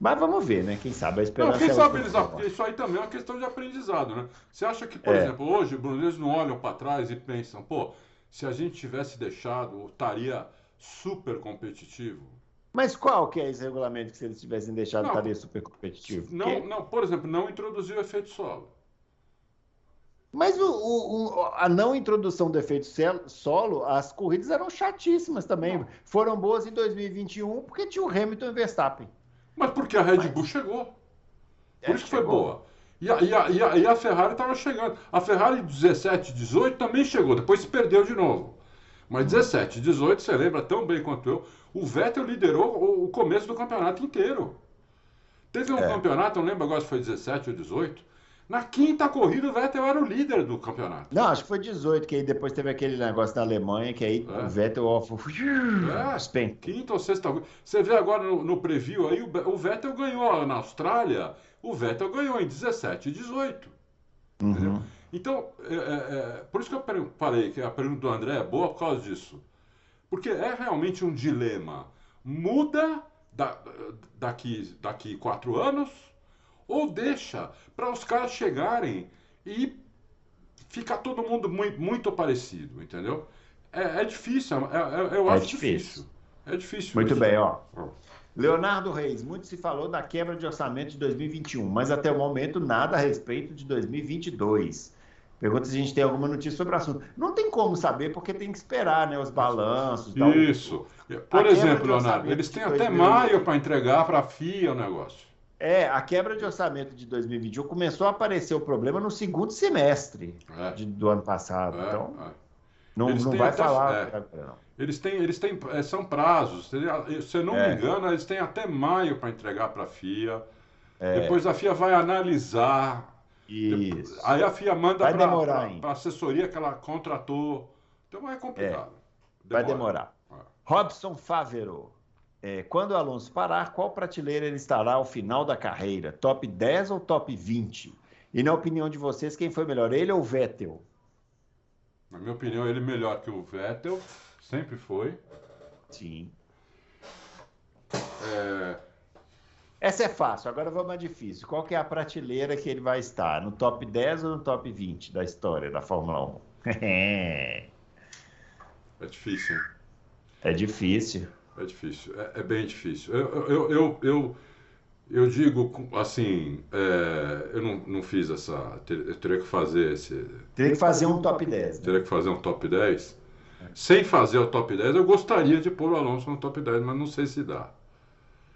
Mas vamos ver, né? Quem sabe a esperança. Não, quem é sabe eles, isso aí também é uma questão de aprendizado, né? Você acha que, por é. exemplo, hoje, Bruno, eles não olham para trás e pensam, pô, se a gente tivesse deixado, estaria super competitivo. Mas qual que é esse regulamento que se eles tivessem deixado, não, estaria super competitivo? Não, que... não, por exemplo, não introduziu efeito solo. Mas o, o, a não introdução do efeito solo, as corridas eram chatíssimas também. Não. Foram boas em 2021 porque tinha o Hamilton e o Verstappen. Mas porque a Red Bull Mas... chegou. Por é, isso que foi boa. E a, e a, e a, e a Ferrari estava chegando. A Ferrari 17, 18 também chegou, depois se perdeu de novo. Mas 17, 18, você lembra tão bem quanto eu, o Vettel liderou o, o começo do campeonato inteiro. Teve um é. campeonato, não lembro agora se foi 17 ou 18. Na quinta corrida, o Vettel era o líder do campeonato. Não, acho que foi 18, que aí depois teve aquele negócio da Alemanha, que aí é. o Vettel off, é, quinta ou sexta. Você vê agora no, no preview aí, o, o Vettel ganhou na Austrália o Vettel ganhou em 17 e 18. Uhum. Então, é, é, é, por isso que eu falei que a pergunta do André é boa por causa disso. Porque é realmente um dilema. Muda da, daqui, daqui quatro anos ou deixa para os caras chegarem e ficar todo mundo muito, muito parecido, entendeu? É, é difícil, é, é eu acho difícil. difícil. É difícil. Muito isso. bem, ó. Leonardo Reis, muito se falou da quebra de orçamento de 2021, mas até o momento nada a respeito de 2022. Pergunta se a gente tem alguma notícia sobre o assunto. Não tem como saber, porque tem que esperar né, os balanços. Isso. Por exemplo, Leonardo, eles têm até 2020... maio para entregar para a FIA o negócio. É, a quebra de orçamento de 2021 começou a aparecer o problema no segundo semestre é. de, do ano passado. É, então... É. Não, Eles não vai até- falar. é. Eles têm, eles têm, é, são prazos. Se eu não É. me engano, eles têm até maio para entregar para a FIA. É. Depois a FIA vai analisar. Isso. Aí a FIA manda Vai para a assessoria que ela contratou. Então é complicado. Vai Demora. demorar. É. Robson Fávero. É, quando o Alonso parar, qual prateleira ele estará ao final da carreira? Top 10 ou top 20? E na opinião de vocês, quem foi melhor, ele ou Vettel? Na minha opinião, ele é melhor que o Vettel, sempre foi. Sim. É, Essa é fácil, agora vamos à difícil. Qual que é a prateleira que ele vai estar? No top 10 ou no top 20 da história da Fórmula 1? é difícil, hein? é difícil. É difícil, é, é bem difícil. Eu, eu, eu, eu, eu digo assim, é, eu não, não fiz essa. ter- Eu teria que fazer esse. Teria que fazer um top 10. né? Teria que fazer um top 10. Sem fazer o top 10, eu gostaria de pôr o Alonso no top 10, mas não sei se dá.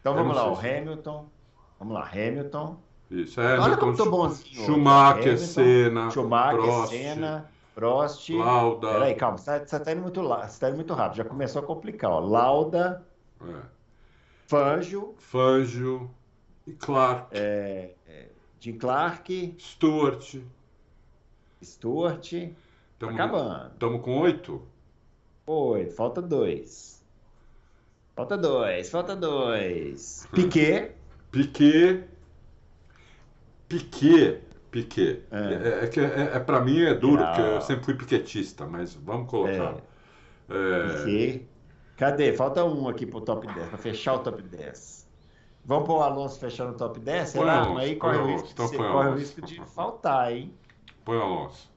Então Eu vamos lá, o Hamilton. Vamos lá, Hamilton. Isso, Olha Hamilton, como tô bonzinho. Schumacher, Hamilton, Senna, Schumacher, Prost, Senna, Prost. Lauda. Peraí, calma, você está tá indo muito, você tá indo muito rápido, já começou a complicar. Ó. Lauda, é, Fangio, Fangio, e Clark, É. Jim Clark, Stewart. Stuart. Tamo, acabando. Estamos com oito? Oi, falta dois. Falta dois, falta dois. Piquet. Piquet. Piquet. Piquet. É. É, é, que é, é, para mim é duro, porque eu sempre fui piquetista, mas vamos colocar. É, Piquet. Cadê? Falta um aqui pro top 10, para fechar o top 10. Vamos pôr o Alonso fechando o top 10? Põe Será? Alonso, aí põe corre o Alonso, risco, então de, põe corre o Alonso. risco de faltar, hein? põe o Alonso.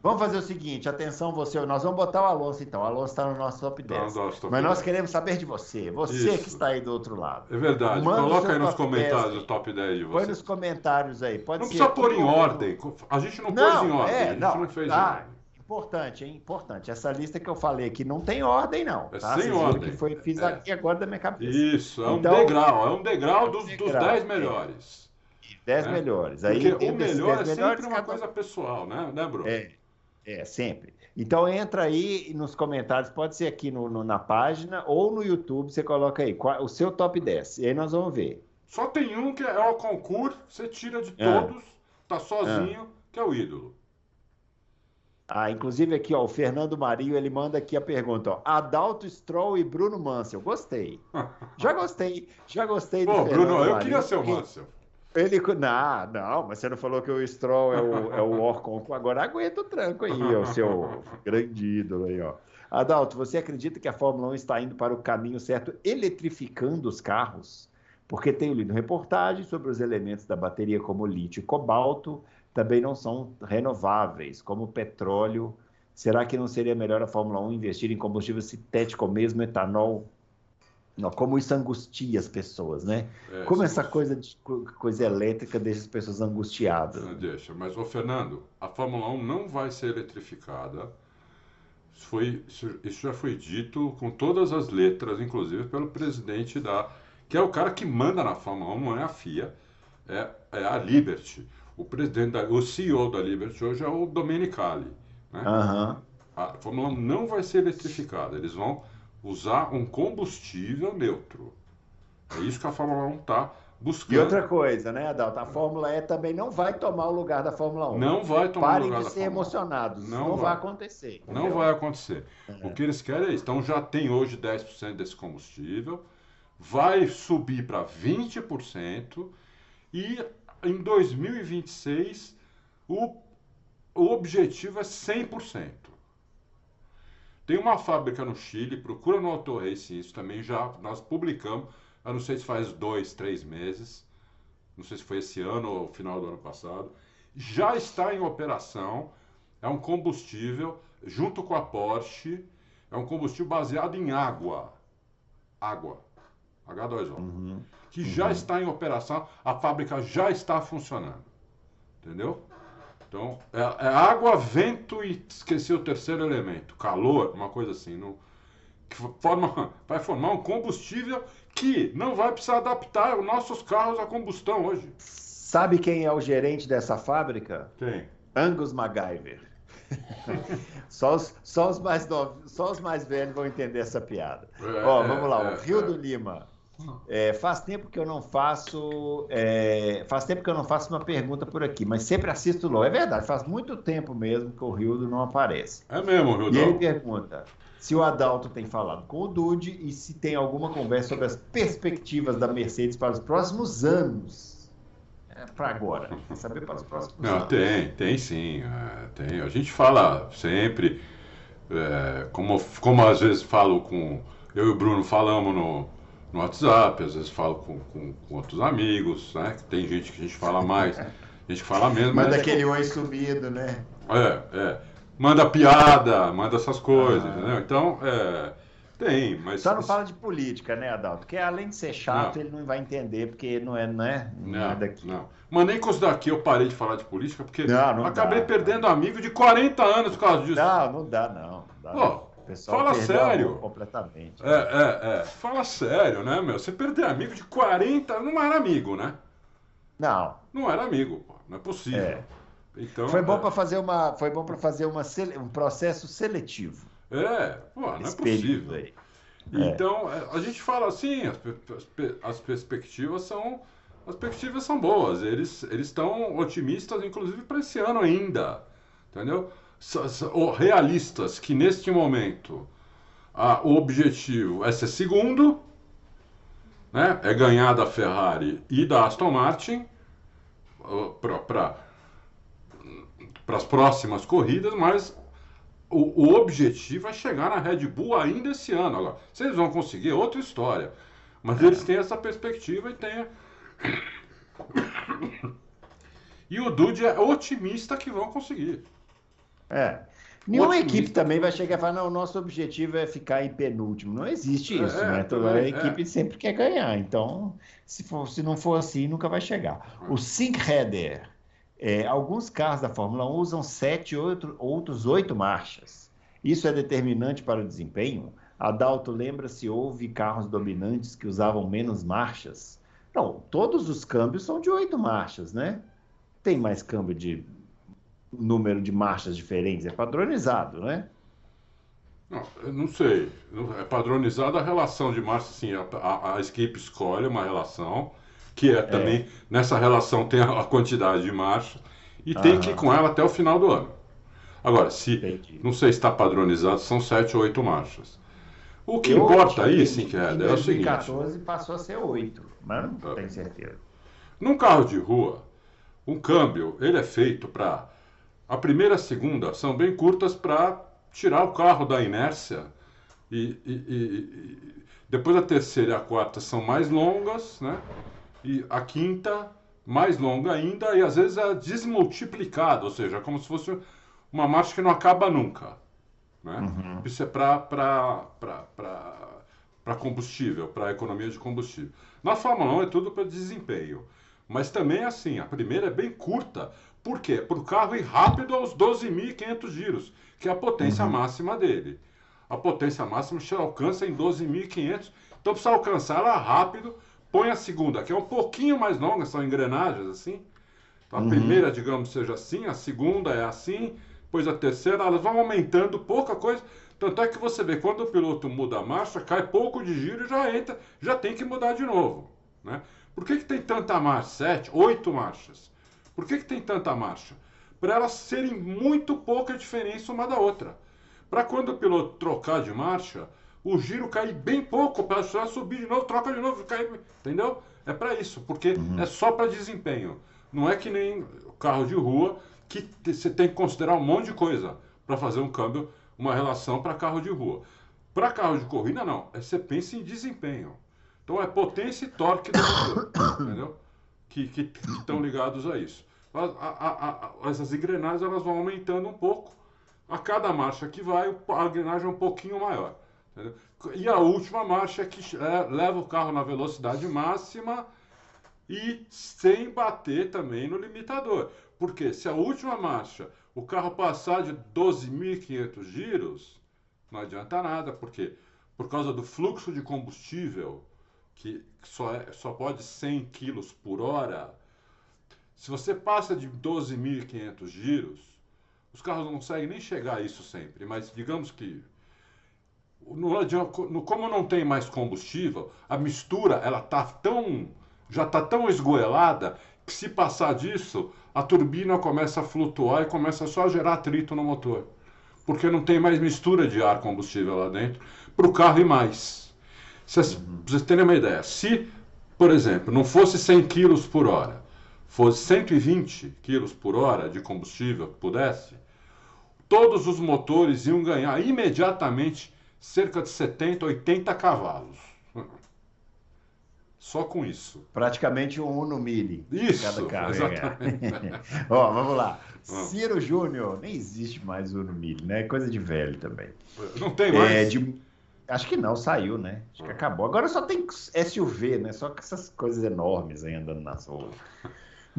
Vamos fazer o seguinte, atenção você, nós vamos botar o Alonso então. O Alonso está no nosso top Tá no 10. nosso top Mas nós 10. queremos saber de você, você Isso. que está aí do outro lado. É verdade. Manda Coloca aí nos comentários 10. o top 10 de Põe vocês. nos comentários aí. Pode Não ser precisa pôr em ordem. A gente não, pôs Não, em ordem. é, a gente não. não fez em Ah, ordem. Importante, hein? Importante. Essa lista que eu falei aqui não tem ordem, não. É tá? sem Vocês ordem. que foi, fiz É. aqui agora da minha cabeça. Isso, é um Então- degrau. É um degrau dos, dos Degrau, 10 é. melhores. 10 né? melhores. Aí, Porque o melhor é 10 sempre uma coisa pessoal, né, né Bruno? É, é, sempre. Então entra aí nos comentários, pode ser aqui no, no- na página ou no YouTube, você coloca aí qual- o seu top 10. E aí nós vamos ver. Só tem um que é o concurso, você tira de Ah. todos, tá sozinho, que é o ídolo. Ah, inclusive aqui, ó, o Fernando Marinho, ele manda aqui a pergunta, ó, Adalto Stroll e Bruno Mansell. Gostei. Já gostei, já gostei do Pô, Fernando Bruno, eu Marinho, queria ser o Mansell. Ele, não, não, mas você não falou que o Stroll é o, é o Orcon, agora aguenta o tranco aí, o seu grande ídolo aí, ó. Adalto, você acredita que a Fórmula 1 está indo para o caminho certo, eletrificando os carros? Porque tenho lido reportagens sobre os elementos da bateria como lítio e cobalto, também não são renováveis, como o petróleo. Será que não seria melhor a Fórmula 1 investir em combustível sintético ou mesmo etanol? Não, como isso angustia as pessoas, né? É, Como essa coisa, de, co- coisa elétrica deixa as pessoas angustiadas. Não deixa. Mas, ô Fernando, a Fórmula 1 não vai ser eletrificada. Isso, foi, isso já foi dito com todas as letras, inclusive pelo presidente da. que é o cara que manda na Fórmula 1, não é a FIA, é, é a Liberty. O presidente da, o CEO da Liberty hoje é o Domenicali. Né? Aham. A Fórmula 1 não vai ser eletrificada. Eles vão usar um combustível neutro. É isso que a Fórmula 1 está buscando. E outra coisa, né, Adalto? A Fórmula E também não vai tomar o lugar da Fórmula 1. Não vai tomar Parem o lugar de da ser Fórmula 1. emocionados. Não Não, vai. vai acontecer. Não entendeu? vai acontecer. O que eles querem é isso. Então já tem hoje 10% desse combustível, vai subir para 20% e em 2026 o, o objetivo é 100%. Tem uma fábrica no Chile, procura no Auto Racing, isso também já nós publicamos, eu não sei se faz dois, três meses, não sei se foi esse ano ou final do ano passado, já está em operação, é um combustível, junto com a Porsche, é um combustível baseado em água. Água. H2O. Uhum. Que já está em operação, a fábrica já está funcionando. Entendeu? Então, é, é água, vento e esqueci o terceiro elemento, calor, uma coisa assim. Que forma, vai formar um combustível que não vai precisar adaptar os nossos carros à combustão hoje. Sabe quem é o gerente dessa fábrica? Quem? Angus MacGyver. só, os, só, os mais novos, só os mais velhos vão entender essa piada. É, Ó, vamos lá, é, o Rio é. do Lima. É, faz tempo que eu não faço. É, faz tempo que eu não faço uma pergunta por aqui, mas sempre assisto LOL. É verdade, faz muito tempo mesmo que o Rildo não aparece. É mesmo, Rildo. E ele pergunta se o Adalto tem falado com o Dude e se tem alguma conversa sobre as perspectivas da Mercedes para os próximos anos. É para agora. Saber para os próximos não, anos. Tem, tem sim. É, tem. A gente fala sempre, é, como, como às vezes falo com. Eu e o Bruno falamos no no WhatsApp, às vezes falo com, com, com, outros amigos, né? Tem gente que a gente fala mais, gente que fala menos. Manda mas... aquele oi subido, né? É, é. Manda piada, manda essas coisas, ah. entendeu? Então, é, tem, mas... Só não fala de política, né, Adalto? Porque além de ser chato, não. ele não vai entender, porque não é, não é, não, não é daqui. Não. Mas nem com isso daqui eu parei de falar de política, porque não, acabei dá, perdendo amigo de 40 anos por causa disso. Não, não dá, não. Dá, Pô, pessoal Fala sério. Completamente. É, é, é. Fala sério, né, meu? Você perder amigo de 40, não era amigo, né? Não. Não era amigo, pô. Não é possível. É. Então, foi bom é... para fazer uma, foi bom para fazer uma um processo seletivo. É, pô, não é possível. Aí. Então, é. a gente fala assim, as, as perspectivas são as perspectivas são boas. Eles eles estão otimistas inclusive para esse ano ainda. Entendeu? Realistas que neste momento a, o objetivo é ser segundo, né? é ganhar da Ferrari e da Aston Martin para as próximas corridas, mas o, o, objetivo é chegar na Red Bull ainda esse ano. Agora, se eles vão conseguir, é outra história. Mas é. eles têm essa perspectiva e têm. E o Dude é otimista que vão conseguir. É. Nenhuma equipe também vai chegar e falar, não, o nosso objetivo é ficar em penúltimo. Não existe é, isso, é, né? Toda a equipe é. sempre quer ganhar. Então, se, for, se não for assim, nunca vai chegar. O Sync Header, é, alguns carros da Fórmula 1 usam sete, outro, outros oito marchas. Isso é determinante para o desempenho? Adalto lembra se houve carros dominantes que usavam menos marchas? Não, todos os câmbios são de oito marchas, né? Tem mais câmbio de número de marchas diferentes? É padronizado, né? Não, não sei. É padronizada a relação de marcha, sim. A, a, a equipe escolhe uma relação, que é também, é. nessa relação tem a, a, quantidade de marcha, e tem que ir com ela até o final do ano. Agora, se, Entendi. não sei se está padronizado, são sete ou oito marchas. O que eu importa aí, sim, que é, é o seguinte... 2014 passou a ser oito, mas não tenho certeza. Num carro de rua, um câmbio, ele é feito para a primeira e a segunda são bem curtas para tirar o carro da inércia. E, e, e, depois a terceira e a quarta são mais longas, né? E a quinta mais longa ainda e às vezes é desmultiplicada, ou seja, como se fosse uma marcha que não acaba nunca. Né? Uhum. Isso é para combustível, para economia de combustível. Na Fórmula 1 é tudo para desempenho. Mas também assim, a primeira é bem curta, por quê? Para o carro ir rápido aos 12.500 giros, que é a potência uhum. máxima dele. A potência máxima se alcança em 12.500, então precisa alcançar ela rápido. Põe a segunda, que é um pouquinho mais longa, são engrenagens assim. Então, a uhum. primeira, digamos, seja assim, a segunda é assim, depois a terceira, elas vão aumentando pouca coisa. Tanto é que você vê, quando o piloto muda a marcha, cai pouco de giro e já entra, já tem que mudar de novo. Né? Por que, que tem tanta marcha? Sete, oito marchas. Por que, que tem tanta marcha? Para elas serem muito pouca diferença uma da outra. Para quando o piloto trocar de marcha, o giro cair bem pouco, para subir de novo, troca de novo, cair, entendeu? É para isso, porque uhum. é só para desempenho. Não é que nem carro de rua que você tem que considerar um monte de coisa para fazer um câmbio, uma relação para carro de rua. Para carro de corrida, não. É, você pensa em desempenho. Então é potência e torque do motor, entendeu? Que estão ligados a isso a, a, a, essas engrenagens elas vão aumentando um pouco. A cada marcha que vai, a engrenagem é um pouquinho maior. Entendeu? E a última marcha é que é, leva o carro na velocidade máxima e sem bater também no limitador. Porque se a última marcha o carro passar de 12.500 giros, não adianta nada, porque por causa do fluxo de combustível, que só, é, só pode 100 kg por hora, se você passa de 12.500 giros, os carros não conseguem nem chegar a isso sempre, mas digamos que no, no, como não tem mais combustível, a mistura ela tá tão já está tão esgoelada que se passar disso, a turbina começa a flutuar e começa só a gerar atrito no motor. Porque não tem mais mistura de ar combustível lá dentro para o carro e mais. Se, uhum. vocês terem uma ideia, se, por exemplo, não fosse 100 kg por hora, fosse 120 kg por hora de combustível que pudesse, todos os motores iam ganhar imediatamente cerca de 70, 80 cavalos. Só com isso. Praticamente um Uno Mini. Isso, cada carro. Ó, vamos lá. Ah. Ciro Júnior, nem existe mais Uno Mini, né? Coisa de velho também. Não tem mais? É, de... Acho que não, saiu, né? Acho que ah. acabou. Agora só tem SUV, né? Só com essas coisas enormes aí andando nas ruas.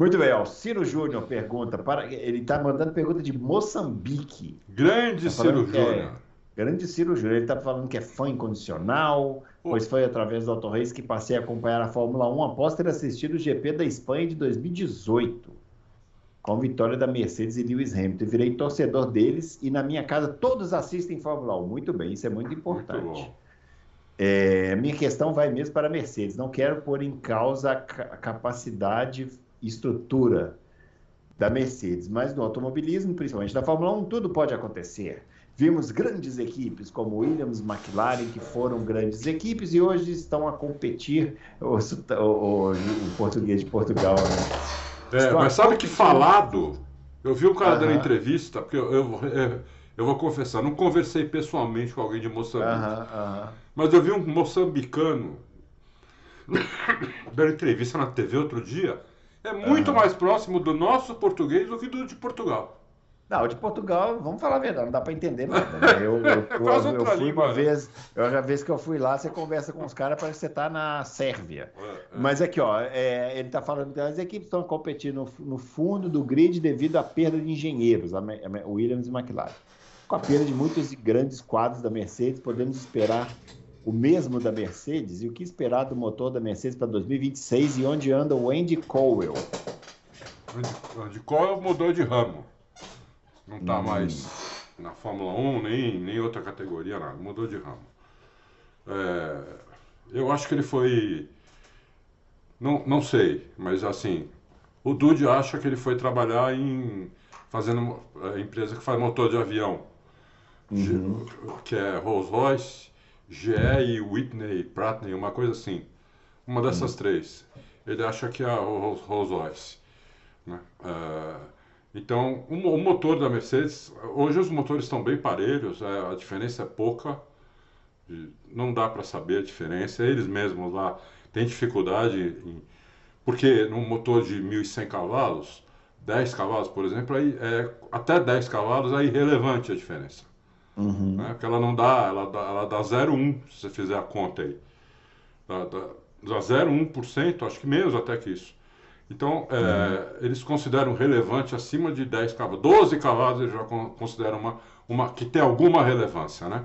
Muito bem, ó. Ciro Júnior pergunta, para... ele está mandando pergunta de Moçambique. Grande tá Ciro é Júnior. É... Grande Ciro Júnior. Ele está falando que é fã incondicional, pois foi através do Auto que passei a acompanhar a Fórmula 1 após ter assistido o GP da Espanha de 2018, com vitória da Mercedes e Lewis Hamilton. Virei torcedor deles e na minha casa todos assistem Fórmula 1. Muito bem, isso é muito importante. Muito é, minha questão vai mesmo para a Mercedes. Não quero pôr em causa a capacidade estrutura da Mercedes, mas no automobilismo, principalmente na Fórmula 1, tudo pode acontecer. Vimos grandes equipes como Williams, McLaren, que foram grandes equipes e hoje estão a competir o, o, o português de Portugal. Né? É, mas sabe que falado? Eu vi um cara dando entrevista, porque eu, eu, eu, eu, vou confessar, não conversei pessoalmente com alguém de Moçambique, mas eu vi um moçambicano dando entrevista na TV outro dia. É muito mais próximo do nosso português do que do de Portugal. Não, de Portugal, vamos falar a verdade, não dá para entender nada. Né? Eu, eu, eu, eu, fui língua, uma né? vez, eu já vez que eu fui lá, você conversa com os caras, parece que você está na Sérvia. É, é. Mas aqui, ó, é, ele está falando que as equipes estão competindo no, no, fundo do grid devido à perda de engenheiros, a, a Williams e McLaren. Com a perda de muitos grandes quadros da Mercedes, podemos esperar o mesmo da Mercedes? E o que esperar do motor da Mercedes para 2026 e onde anda o Andy Cowell? Andy, Cowell mudou de ramo. Não está hum. mais na Fórmula 1, nem, nem outra categoria, nada. Mudou de ramo. É, eu acho que ele foi. Não, não sei, mas assim. O Dude acha que ele foi trabalhar em. fazendo. A é, empresa que faz motor de avião. Uhum. Que é Rolls Royce, GE e Whitney Prattney, uma coisa assim. Uma dessas uhum. três. Ele acha que é a Rolls Royce. Né? Uh, então, o, o, motor da Mercedes, hoje os motores estão bem parelhos, é, a diferença é pouca, não dá para saber a diferença. Eles mesmos lá têm dificuldade, em, porque num motor de 1.100 cavalos, 10 cavalos, por exemplo, aí é, até 10 cavalos é irrelevante a diferença. Uhum. Né? Porque ela não dá, ela dá, ela dá 0,1 se você fizer a conta aí. Dá, dá, dá 0,1%, acho que menos até que isso. Então, é, uhum. eles consideram relevante acima de 10 cavalos. 12 cavalos eles já consideram uma, uma, que tem alguma relevância, né?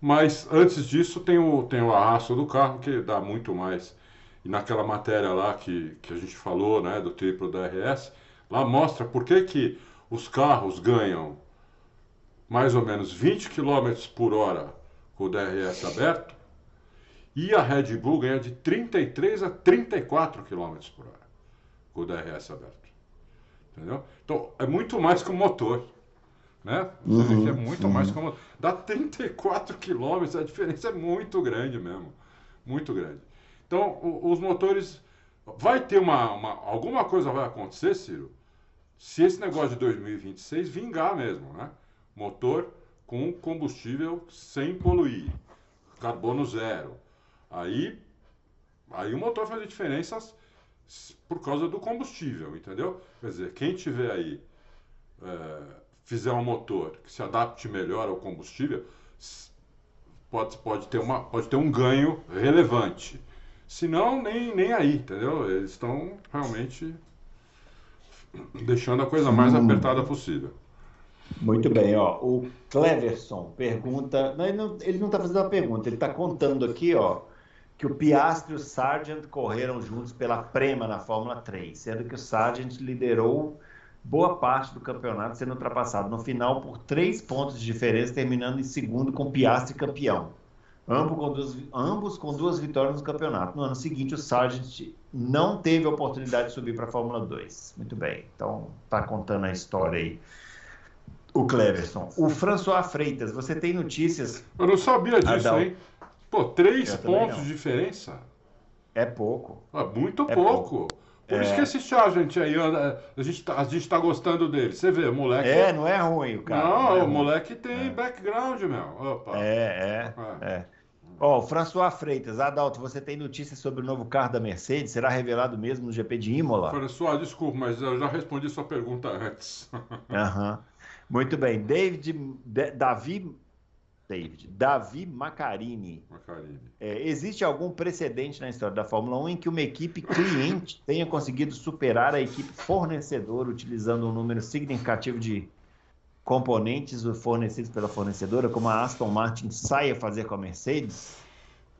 Mas antes disso tem o, tem o arrasto do carro, que dá muito mais. E naquela matéria lá que, que a gente falou, né, do triplo DRS, lá mostra por que, que os carros ganham mais ou menos 20 km por hora com o DRS aberto e a Red Bull ganha de 33 a 34 km por hora com o DRS aberto. Entendeu? Então, é muito mais que o motor. Né? Uhum, é muito uhum. mais que o motor. Dá 34 quilômetros, a diferença é muito grande mesmo. Muito grande. Então, o, os motores. Vai ter uma, uma. Alguma coisa vai acontecer, Ciro, se esse negócio de 2026 vingar mesmo, né? Motor com combustível sem poluir, carbono zero. Aí, aí o motor faz diferenças por causa do combustível, entendeu? Quer dizer, quem tiver aí, é, fizer um motor que se adapte melhor ao combustível, pode, pode, ter, uma, pode ter um ganho relevante. Se não, nem, nem aí, entendeu? Eles estão realmente deixando a coisa mais hum. apertada possível. Muito bem, ó. O Cleverson pergunta. Não, ele não está fazendo uma pergunta, ele está contando aqui, ó que o Piastri e o Sargent correram juntos pela Prema na Fórmula 3, sendo que o Sargent liderou boa parte do campeonato sendo ultrapassado no final por três pontos de diferença, terminando em segundo com Piastri campeão. Ambos com, duas, ambos com duas vitórias no campeonato. No ano seguinte, o Sargent não teve a oportunidade de subir para a Fórmula 2. Muito bem, então tá contando a história aí. O Cleverson. O François Freitas, você tem notícias? Eu não sabia disso, Adal... hein? Pô, três pontos de diferença? É pouco. É muito é pouco. pouco. Por é... isso que esse Sargent aí, a gente, tá, a gente tá gostando dele. Você vê, o moleque. É, não é ruim o cara. Não, não é o moleque tem é. background, meu. Opa. É, é. é. Ó, oh, François Freitas, Adalto, você tem notícias sobre o novo carro da Mercedes? Será revelado mesmo no GP de Imola? François, desculpa, mas eu já respondi sua pergunta antes. Aham. Muito bem. David, Davi, David, Davi Macarini. Macarini. É, existe algum precedente na história da Fórmula 1 em que uma equipe cliente tenha conseguido superar a equipe fornecedora utilizando um número significativo de componentes fornecidos pela fornecedora, como a Aston Martin saia fazer com a Mercedes?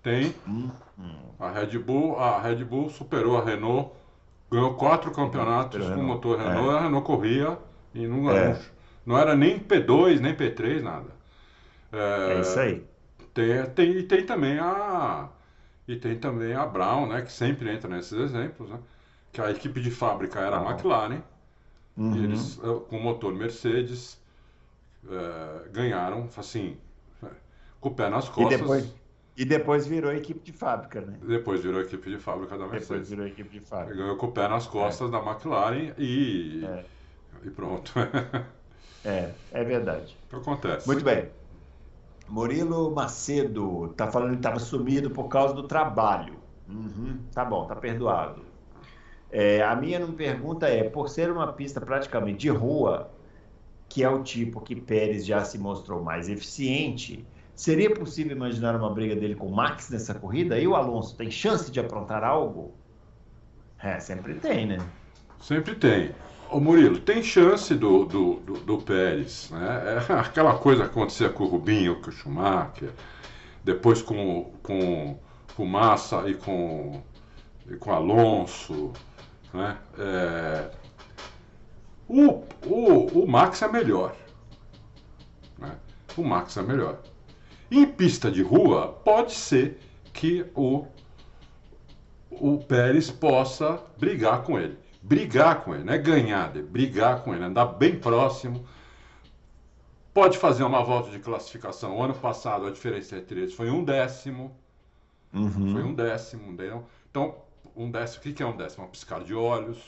Tem. Hum, hum. A Red Bull, a Red Bull superou a Renault, ganhou quatro campeonatos com o motor Renault, é. a Renault corria e não ganhou. É. Não era nem P2, nem P3, nada. É, é isso aí. Tem, tem, e tem também a. E tem também a Brown, né? Que sempre entra nesses exemplos, né? Que a equipe de fábrica era a McLaren. Uhum. E eles, eh, com o motor Mercedes, é, ganharam, assim, com o pé nas costas. E depois, e depois virou equipe de fábrica, né? Depois virou equipe de fábrica da Mercedes. Depois virou equipe de fábrica. Ganhou com o pé nas costas é. da McLaren e, é. e pronto. é, é verdade. Acontece? Muito bem. Murilo Macedo tá falando que estava sumido por causa do trabalho. Uhum, tá bom, tá perdoado. É, a minha pergunta é: por ser uma pista praticamente de rua, que é o tipo que Pérez já se mostrou mais eficiente, seria possível imaginar uma briga dele com o Max nessa corrida? E o Alonso tem chance de aprontar algo? É, sempre tem, né? Sempre tem. Ô Murilo, tem chance do, do, do, do Pérez, né? É aquela coisa que acontecia com o Rubinho, com o Schumacher, depois com, com, com Massa e com, e com o Alonso, né? É, o, o, o Max é melhor. Né? O Max é melhor. Em pista de rua, pode ser que o, o Pérez possa brigar com ele. Brigar com ele, não é ganhar, é brigar com ele, andar bem próximo. Pode fazer uma volta de classificação. O ano passado a diferença entre eles foi um décimo. Uhum. Foi um décimo. Entendeu? Então, um décimo, o que é um décimo? Um piscar de olhos.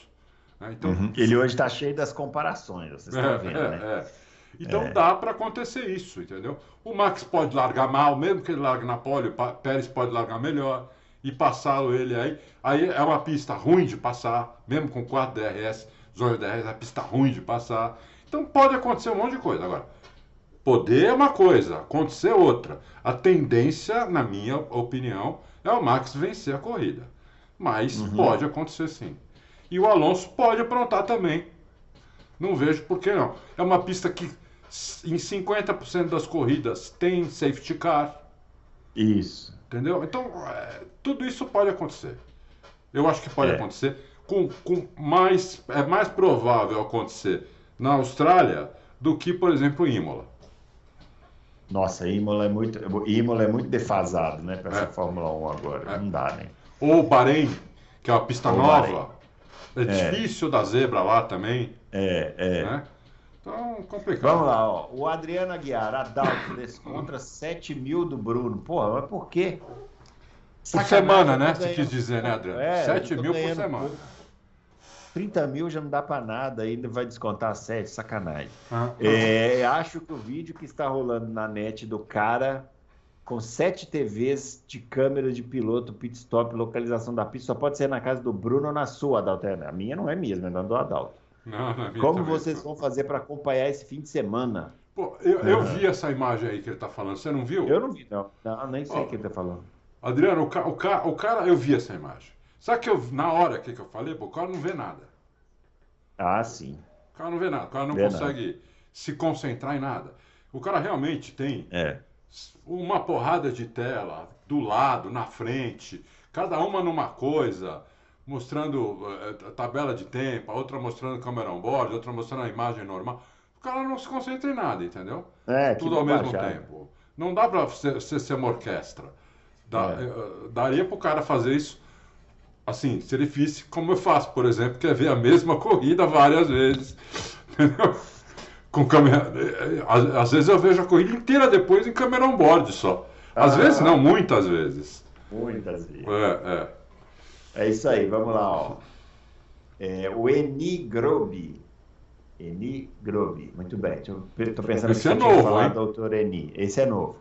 Né? Então, uhum. Ele hoje está cheio das comparações, vocês estão é, vendo, é, né? É. Então é. dá para acontecer isso, entendeu? O Max pode largar mal, mesmo que ele largue na pole, o Pérez pode largar melhor e passá-lo ele aí. Aí é uma pista ruim de passar, mesmo com 4 DRS, zona DRS, é pista ruim de passar. Então pode acontecer um monte de coisa. Agora, poder é uma coisa, acontecer outra. A tendência, na minha opinião, é o Max vencer a corrida. Mas uhum. pode acontecer sim. E o Alonso pode aprontar também. Não vejo por que não. É uma pista que em 50% das corridas tem safety car. Isso. Entendeu? Então, é, tudo isso pode acontecer. Eu acho que pode é. acontecer. Com, com mais, é mais provável acontecer na Austrália do que, por exemplo, em Imola. Nossa, Imola é muito, Imola é muito defasado, né, para é. essa Fórmula 1 agora. É. Não dá, né? Ou Bahrein, que é uma pista Ou nova. Bahrein. É, é difícil da zebra lá também. É, é. Né? Então, complicado. Vamos lá, ó. O Adriano Aguiar, Adalto, descontra 7 mil do Bruno. Porra, mas por quê? Por semana, né? Você quis dizer, né, Adriano? É, 7 mil por semana. Pouco. 30 mil já não dá para nada, ainda vai descontar 7, sacanagem. Ah, é, acho que o vídeo que está rolando na net do cara com sete TVs de câmera de piloto, pit stop, localização da pista, só pode ser na casa do Bruno ou na sua, Adalto. É, a minha não é mesmo, é na do Adalto. Não, não é Como vocês não. vão fazer para acompanhar esse fim de semana? Pô, eu, eu ah. vi essa imagem aí que ele está falando, você não viu? Eu não vi, não. não nem sei o que ele está falando. Adriano, o, ca, o, ca, o, cara, eu vi essa imagem. Sabe que eu, na hora que, que eu falei, pô, o cara não vê nada. Ah, sim. O cara não vê nada, o cara não vê consegue nada. se concentrar em nada. O cara realmente tem é uma porrada de tela do lado, na frente, cada uma numa coisa. Mostrando uh, tabela de tempo, a outra mostrando câmera on-board, outra mostrando a imagem normal. O cara não se concentra em nada, entendeu? É, Tudo ao mesmo tempo. Não dá para você ser uma orquestra. Dá, é. uh, daria para o cara fazer isso assim, se ele fisse como eu faço, por exemplo, que é ver a mesma corrida várias vezes. Entendeu? Com câmera. Às, vezes eu vejo a corrida inteira depois em câmera on-board só. Às ah, vezes não, muitas vezes. Muitas vezes. É, é. É isso aí, vamos lá, ó. É, o Eni Grobi. Eni Grobi, muito bem. Estou pensando Esse que é novo, falar, hein? doutor Eni. Esse é novo.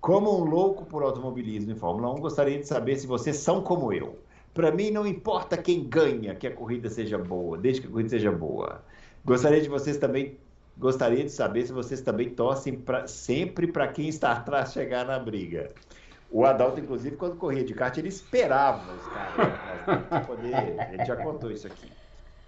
Como um louco por automobilismo em Fórmula 1, gostaria de saber se vocês são como eu. Para mim, não importa quem ganha, que a corrida seja boa, desde que a corrida seja boa. Gostaria de vocês também gostaria de saber se vocês também torcem pra, sempre para quem está atrás chegar na briga. O Adalto, inclusive, quando corria de kart, ele esperava os caras para poder. Ele já contou isso aqui.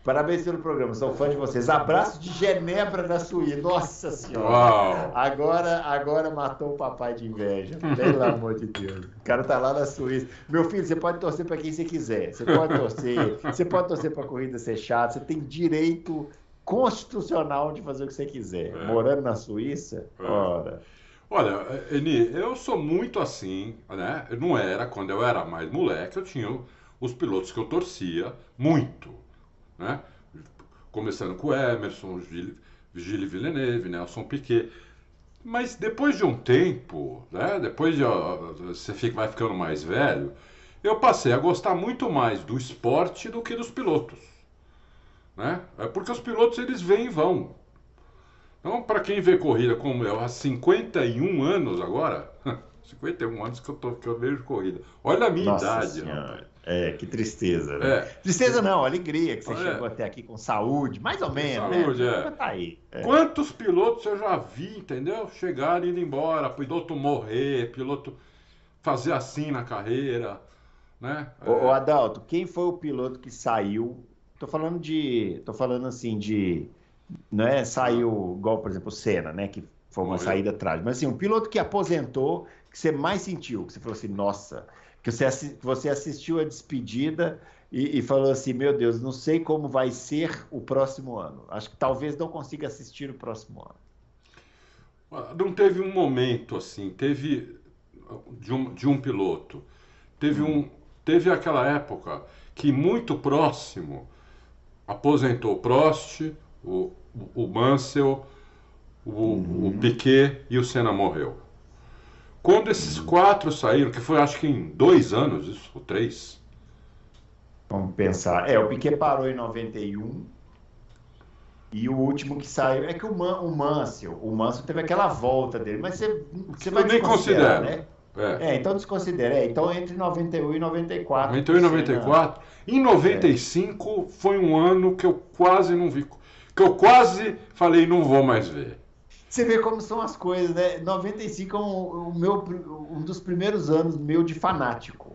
Parabéns pelo programa, sou fã de vocês. Abraço de Genebra da Suíça. Nossa Senhora! Uau. Agora, agora matou o papai de inveja. Pelo amor de Deus. O cara tá lá na Suíça. Meu filho, você pode torcer para quem você quiser. Você pode torcer. Você pode torcer para a corrida ser chata. Você tem direito constitucional de fazer o que você quiser. É. Morando na Suíça, é. ora. Olha, Eni, eu sou muito assim, né? Não era, quando eu era mais moleque, eu tinha os pilotos que eu torcia muito né? Começando com Emerson, Gilles Villeneuve, Nelson Piquet. Mas depois de um tempo, né? depois de você fica, vai ficando mais velho, eu passei a gostar muito mais do esporte do que dos pilotos. Né? É porque os pilotos eles vêm e vão. Então, para quem vê corrida como eu há 51 anos agora, 51 anos que eu, tô, que eu vejo corrida. Olha a minha Nossa idade, rapaz. É, que tristeza, né? É. Tristeza não, alegria que você é. chegou até aqui com saúde, mais ou menos, né? saúde, né? É. Tá aí. É. Quantos pilotos eu já vi, entendeu? Chegar e ir embora, piloto morrer, piloto fazer assim na carreira, né? Ô, ô, Adalto, quem foi o piloto que saiu? Tô falando de, tô falando assim de, não é? Saiu igual, por exemplo, o Senna, né? Que foi uma saída trágica. Mas assim, um piloto que aposentou, que você mais sentiu, que você falou assim, nossa que você, você assistiu a despedida e, e, falou assim: Meu Deus, não sei como vai ser o próximo ano. Acho que talvez não consiga assistir o próximo ano. Não teve um momento assim, teve de um, de um piloto, teve, hum. um, teve aquela época que muito próximo aposentou Prost, o, o Mansell, o, uhum. o Piquet e o Senna morreu. Quando esses quatro saíram, que foi acho que em dois anos, isso, ou três. Vamos pensar. É, o Piquet parou em 91. E o último que saiu é que o, Man, o Mansell, o Mansell teve aquela volta dele, mas você, você vai nem considerar, né? É. é. então desconsidera. É, então entre 91 e 94. 91 e 94. Em 95 é. foi um ano que eu quase não vi. Que eu quase falei, não vou mais ver. Você vê como são as coisas, né? 95 é um, o meu, um dos primeiros anos meu de fanático.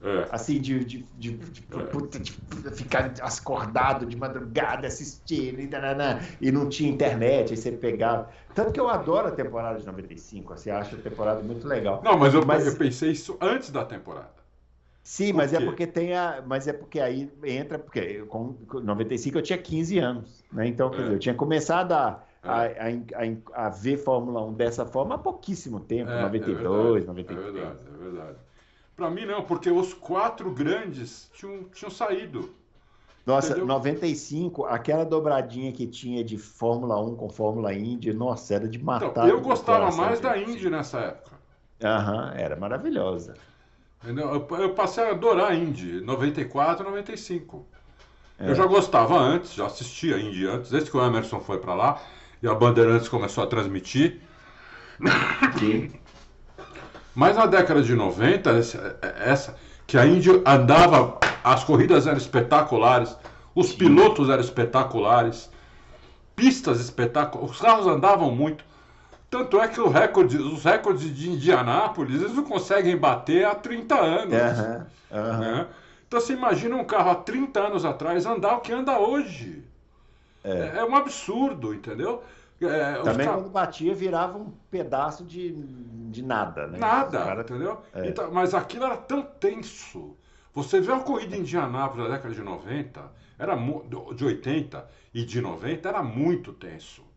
É. Assim, de, de, de, de, é. de ficar acordado de madrugada assistindo e, e não tinha internet, aí você pegava. Tanto que eu adoro a temporada de 95, assim, acho a temporada muito legal. Não, mas eu, mas eu pensei isso antes da temporada. Sim, mas é porque tem a. Mas é porque aí entra. Porque com 95 eu tinha 15 anos. Né? Então, quer é. dizer, eu tinha começado a a, a, a, ver Fórmula 1 dessa forma há pouquíssimo tempo, é, 92, é 93. É verdade, é verdade. Para mim não, porque os quatro grandes tinham, tinham saído. Nossa, entendeu? 95, aquela dobradinha que tinha de Fórmula 1 com Fórmula Indy, nossa, era de matar. Então, eu gostava mais da Indy nessa época. Aham, era maravilhosa. Eu, passei a adorar Indy, 94, 95. É. Eu já gostava antes, já assistia a Indy antes, desde que o Emerson foi para lá e a Bandeirantes começou a transmitir. Sim. Mas na década de 90, essa, que a Índia andava, as corridas eram espetaculares, os Sim. pilotos eram espetaculares, pistas espetaculares, os carros andavam muito. Tanto é que recorde, os recordes de Indianápolis eles não conseguem bater há 30 anos. Uhum, uhum. Né? Então você imagina um carro há 30 anos atrás andar o que anda hoje. É, é um absurdo, entendeu? É, Também quando batia virava um pedaço de, de nada, né? Nada, cara... entendeu? É. Então, mas aquilo era tão tenso. Você vê a corrida em Indianápolis na década de 90, era de 80 e de 90, era muito tenso.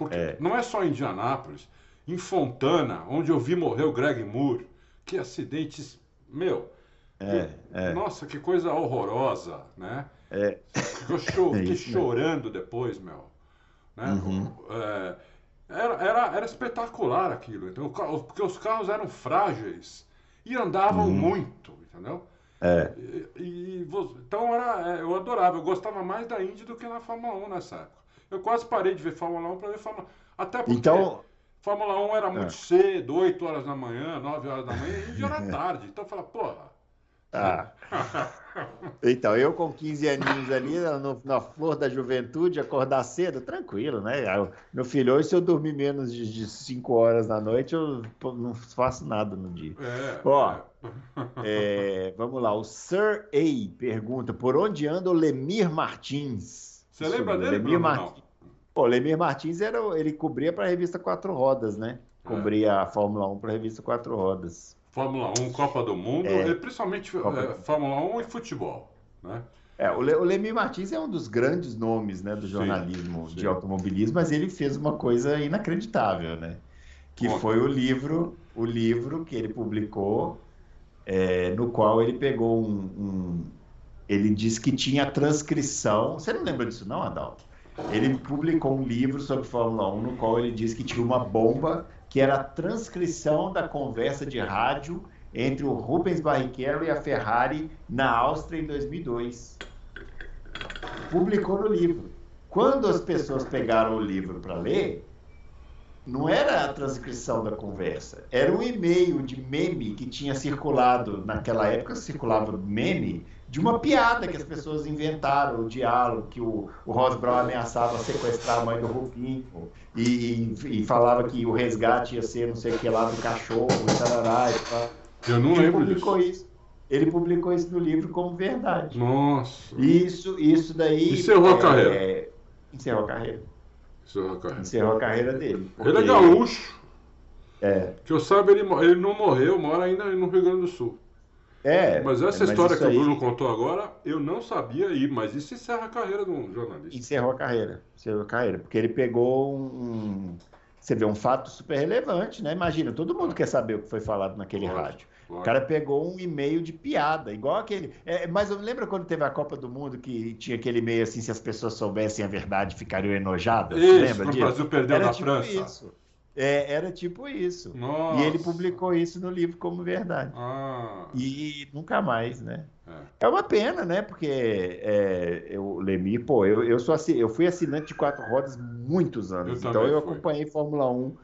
Porque é. não é só em Indianápolis, em Fontana, onde eu vi morrer o Greg Moore, que acidentes, meu, é, que, é. nossa, que coisa horrorosa, né? É. Eu cho é chorando depois, meu. Né? Uhum. É, era, era, era espetacular aquilo, então, porque os carros eram frágeis e andavam uhum. muito, entendeu? É. E, e, então era, é, eu adorava, eu gostava mais da Indy do que na Fórmula 1 nessa época. Eu quase parei de ver Fórmula 1 para ver Fórmula 1. Até porque então... Fórmula 1 era muito é. cedo, 8 horas da manhã, 9 horas da manhã, e Indy era tarde. Então eu falava, porra. Ah. Então, eu com 15 aninhos ali, no, na flor da juventude, acordar cedo, tranquilo, né? Meu filho, hoje se eu dormir menos de 5 horas na noite, eu não faço nada no dia. É, Ó, é. É, vamos lá, o Sir A pergunta, por onde anda o Lemir Martins? Você lembra dele, Lemir Martins. Pô, Lemir Martins, era, ele cobria para a revista Quatro Rodas, né? É. Cobria a Fórmula 1 para a revista Quatro Rodas. Fórmula 1, Copa do Mundo, é, e principalmente é, Fórmula 1 e futebol. Né? É, o, Le, o Lemir Martins é um dos grandes nomes né, do jornalismo sim, sim. de automobilismo, mas ele fez uma coisa inacreditável, né? Que Conta. foi o livro, o livro que ele publicou, é, no qual ele pegou um, um, Ele disse que tinha transcrição. Você não lembra disso, não, Adalto? Ele publicou um livro sobre Fórmula 1, no qual ele disse que tinha uma bomba que era a transcrição da conversa de rádio entre o Rubens Barrichello e a Ferrari na Áustria em 2002. Publicou no livro. Quando as pessoas pegaram o livro para ler, não era a transcrição da conversa, era um e-mail de meme que tinha circulado naquela época, circulava meme de uma piada que as pessoas inventaram, o diálogo que o, o Ross Brown ameaçava sequestrar a mãe do Rufino e, e, e, falava que o resgate ia ser não sei o que lá do cachorro e tarará. E Eu não Ele lembro publicou disso. Isso. Ele publicou isso no livro como verdade. Nossa. Isso, isso daí. Encerrou é, a carreira. É, encerrou a carreira. Encerrou a carreira. Encerrou a carreira dele. Ele é gaúcho. É. Que eu saiba, ele, ele não morreu, mora ainda no Rio Grande do Sul. É, mas essa mas história que aí... o Bruno contou agora, eu não sabia ir, mas isso encerra a carreira de um jornalista. Encerrou a carreira, encerrou a carreira, porque ele pegou um, você vê um fato super relevante, né? Imagina, todo mundo quer saber o que foi falado naquele rádio. O cara pegou um e-mail de piada, igual aquele. É, mas eu lembro quando teve a Copa do Mundo que tinha aquele e-mail assim, se as pessoas soubessem a verdade, ficariam enojadas. Isso, lembra disso? O Brasil perdeu Era na tipo França. Isso. É, era tipo isso. Nossa. E ele publicou isso no livro como verdade. Ah. E nunca mais, né? É, é uma pena, né? Porque é, eu, Lemi, pô, eu, eu, sou, eu fui assinante de quatro rodas muitos anos. Eu então eu fui. acompanhei Fórmula 1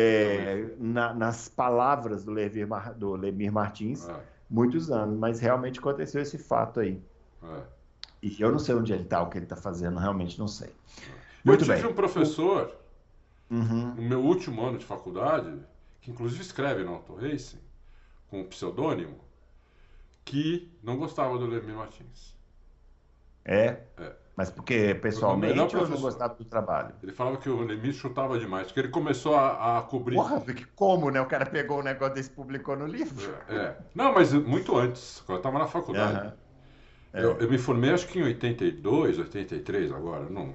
é, na, nas palavras do, Levi, do Lemir Martins É. muitos anos. Mas realmente aconteceu esse fato aí. É. E eu não sei onde ele está, o que ele está fazendo, realmente não sei. Eu Muito tive bem. um professor, Uhum. no meu último ano de faculdade, que inclusive escreve no Auto Racing, com um pseudônimo, que não gostava do Lemir Martins. É? É. Mas porque pessoalmente ou não gostava do trabalho? Ele falava que o Lemir chutava demais, porque ele começou a, a cobrir. Porra, porque como, né? O cara pegou um negócio desse e publicou no livro. É, é. Não, mas muito antes, quando eu estava na faculdade. Aham. É. Eu, eu me formei acho que em 82, 83 agora. Não,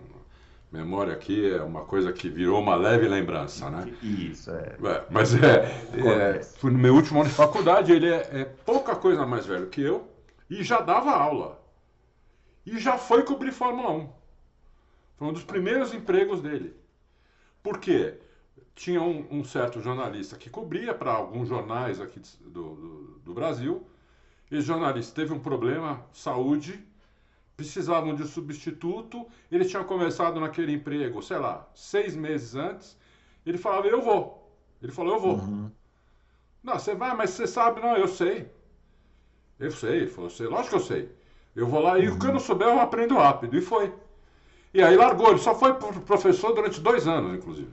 memória aqui é uma coisa que virou uma leve lembrança, né? Isso, é. É, mas é, é, fui no meu último ano de faculdade, ele é, é pouca coisa mais velho que eu e já dava aula. E já foi cobrir Fórmula 1. Foi um dos primeiros empregos dele. Por quê? Tinha um, um certo jornalista que cobria para alguns jornais aqui do, do, do Brasil. Esse jornalista teve um problema, saúde, precisavam de um substituto. Ele tinha começado naquele emprego, sei lá, seis meses antes. Ele falava, eu vou. Ele falou, eu vou. Uhum. Não, você vai, mas você sabe, não, eu sei. Eu sei, ele falou, sei, lógico que eu sei. Eu vou lá e o que eu não souber eu aprendo rápido. E foi. E aí largou, ele só foi pro- professor durante dois anos, inclusive.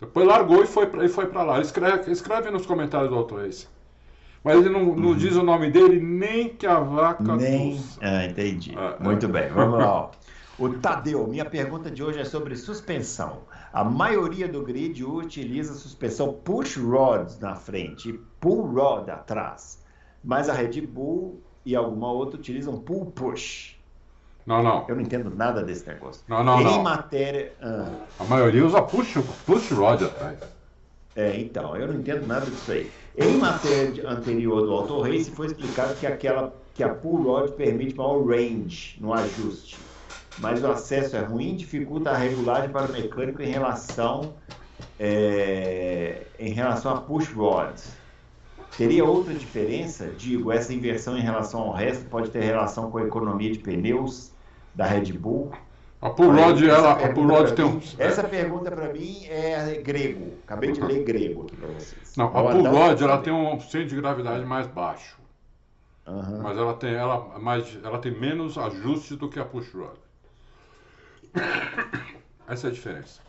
Depois largou e foi pra, e foi pra lá. Ele escreve, escreve nos comentários do Auto Race. Mas ele não, não diz o nome dele nem que a vaca Nem. Ah, entendi. Ah, Muito é. bem, vamos lá. O Tadeu, minha pergunta de hoje é sobre suspensão. A maioria do grid utiliza suspensão push rods na frente e pull rod atrás. mas a Red Bull e alguma outra utilizam pull push. Não, não. Eu não entendo nada desse negócio. Não, não, em não. matéria. Ah, A maioria usa push, push rod atrás. é, então, eu não entendo nada disso aí. Em matéria anterior do Auto Race foi explicado que aquela que a pull rod permite maior range no ajuste, mas o acesso é ruim, dificulta a regulagem para o mecânico em relação é, em relação a push rod. Teria outra diferença? Digo, essa inversão em relação ao resto pode ter relação com a economia de pneus da Red Bull? A rod, Essa ela, a rod pra tem um. Essa pergunta para mim é grego. Acabei de ler grego aqui para vocês. Não, a rod ela tem um centro de gravidade mais baixo. Aham. Mas ela tem, ela, mais, ela tem menos ajustes do que a push rod. Essa é a diferença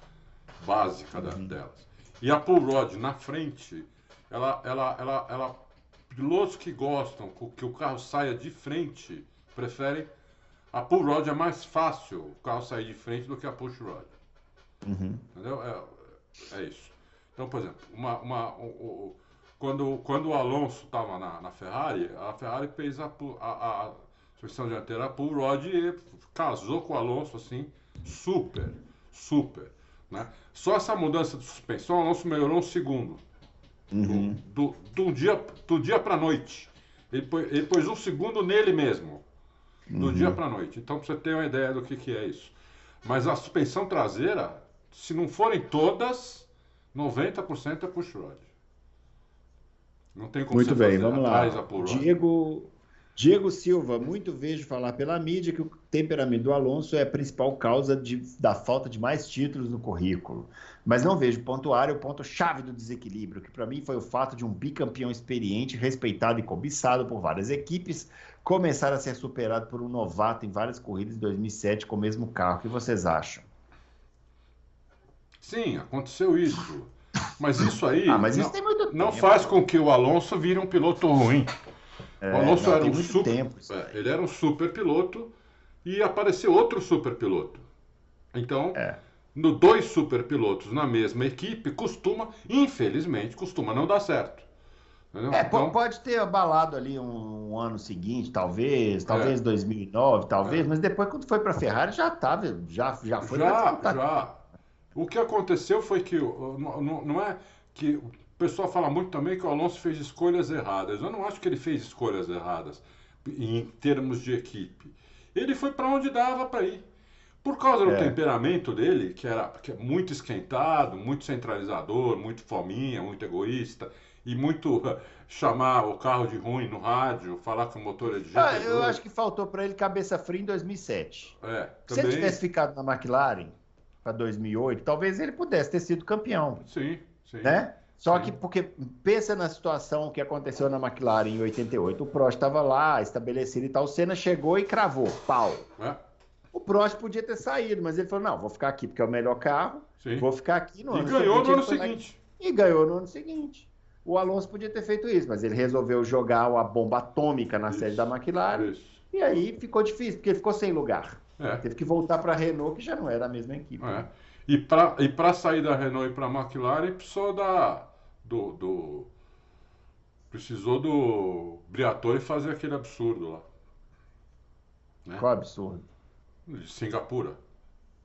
básica da- delas. E a rod na frente, ela, ela, ela, ela, pilotos que gostam que o carro saia de frente preferem. A pull rod é mais fácil o carro sair de frente do que a push rod. Uhum. Entendeu? É, é isso. Então, por exemplo, uma, uma, o- o- quando, quando o Alonso estava na, na Ferrari, a Ferrari fez a, a, a suspensão dianteira a pull rod e casou com o Alonso assim, super, super. Né? Só essa mudança de suspensão, o Alonso melhorou um segundo. Uhum. Do, do dia, do dia para noite. Ele, ele pôs um segundo nele mesmo. Do Uhum. dia para noite. Então, pra você ter uma ideia do que, que é isso. Mas a suspensão traseira, se não forem todas, 90% é push rod. Não tem como Muito bem, vamos lá. Diego, Diego Silva, muito vejo falar pela mídia que o temperamento do Alonso é a principal causa de- da falta de mais títulos no currículo. Mas não vejo pontuar o ponto-chave do desequilíbrio, que para mim foi o fato de um bicampeão experiente, respeitado e cobiçado por várias equipes, começar a ser superado por um novato em várias corridas em 2007 com o mesmo carro. O que vocês acham? Sim, aconteceu isso. Mas isso aí Ah, mas isso não, faz com que o Alonso vire um piloto ruim. É, o Alonso não, era um super, tempo é, ele era um super piloto e apareceu outro super piloto. Então, É. no dois super pilotos na mesma equipe costuma, infelizmente, costuma não dar certo. É, então, pode ter abalado ali um, um ano seguinte, talvez, talvez É. 2009, talvez, É. mas depois quando foi para Ferrari já tava, já já foi já, já. O que aconteceu foi que não, não- é que pessoal fala muito também que o Alonso fez escolhas erradas. Eu não acho que ele fez escolhas erradas em termos de equipe. Ele foi para onde dava para ir. Por causa do É. temperamento dele, que era que é muito esquentado, muito centralizador, muito fominha, muito egoísta e muito chamar o carro de ruim no rádio, falar que o motor é de Ah, GT2. eu acho que faltou para ele cabeça fria em 2007. É, Se também. ele tivesse ficado na McLaren para 2008, talvez ele pudesse ter sido campeão, Sim, sim. né? Só Sim. que porque pensa na situação que aconteceu na McLaren em 88, o Prost estava lá, estabelecido e tal, o Senna chegou e cravou, pau. É, O Prost podia ter saído, mas ele falou: não, vou ficar aqui porque é o melhor carro, sim. vou ficar aqui no E ano ganhou seguinte. no ano seguinte. E ganhou no ano seguinte. O Alonso podia ter feito isso, mas ele resolveu jogar a bomba atômica na Isso. sede da McLaren Isso. e aí ficou difícil, porque ele ficou sem lugar. É, Teve que voltar para a Renault, que já não era a mesma equipe. é. E para e sair da Renault e para a McLaren, precisou da, do, do. Precisou do Briatore fazer aquele absurdo lá. Né? Qual absurdo. De Singapura.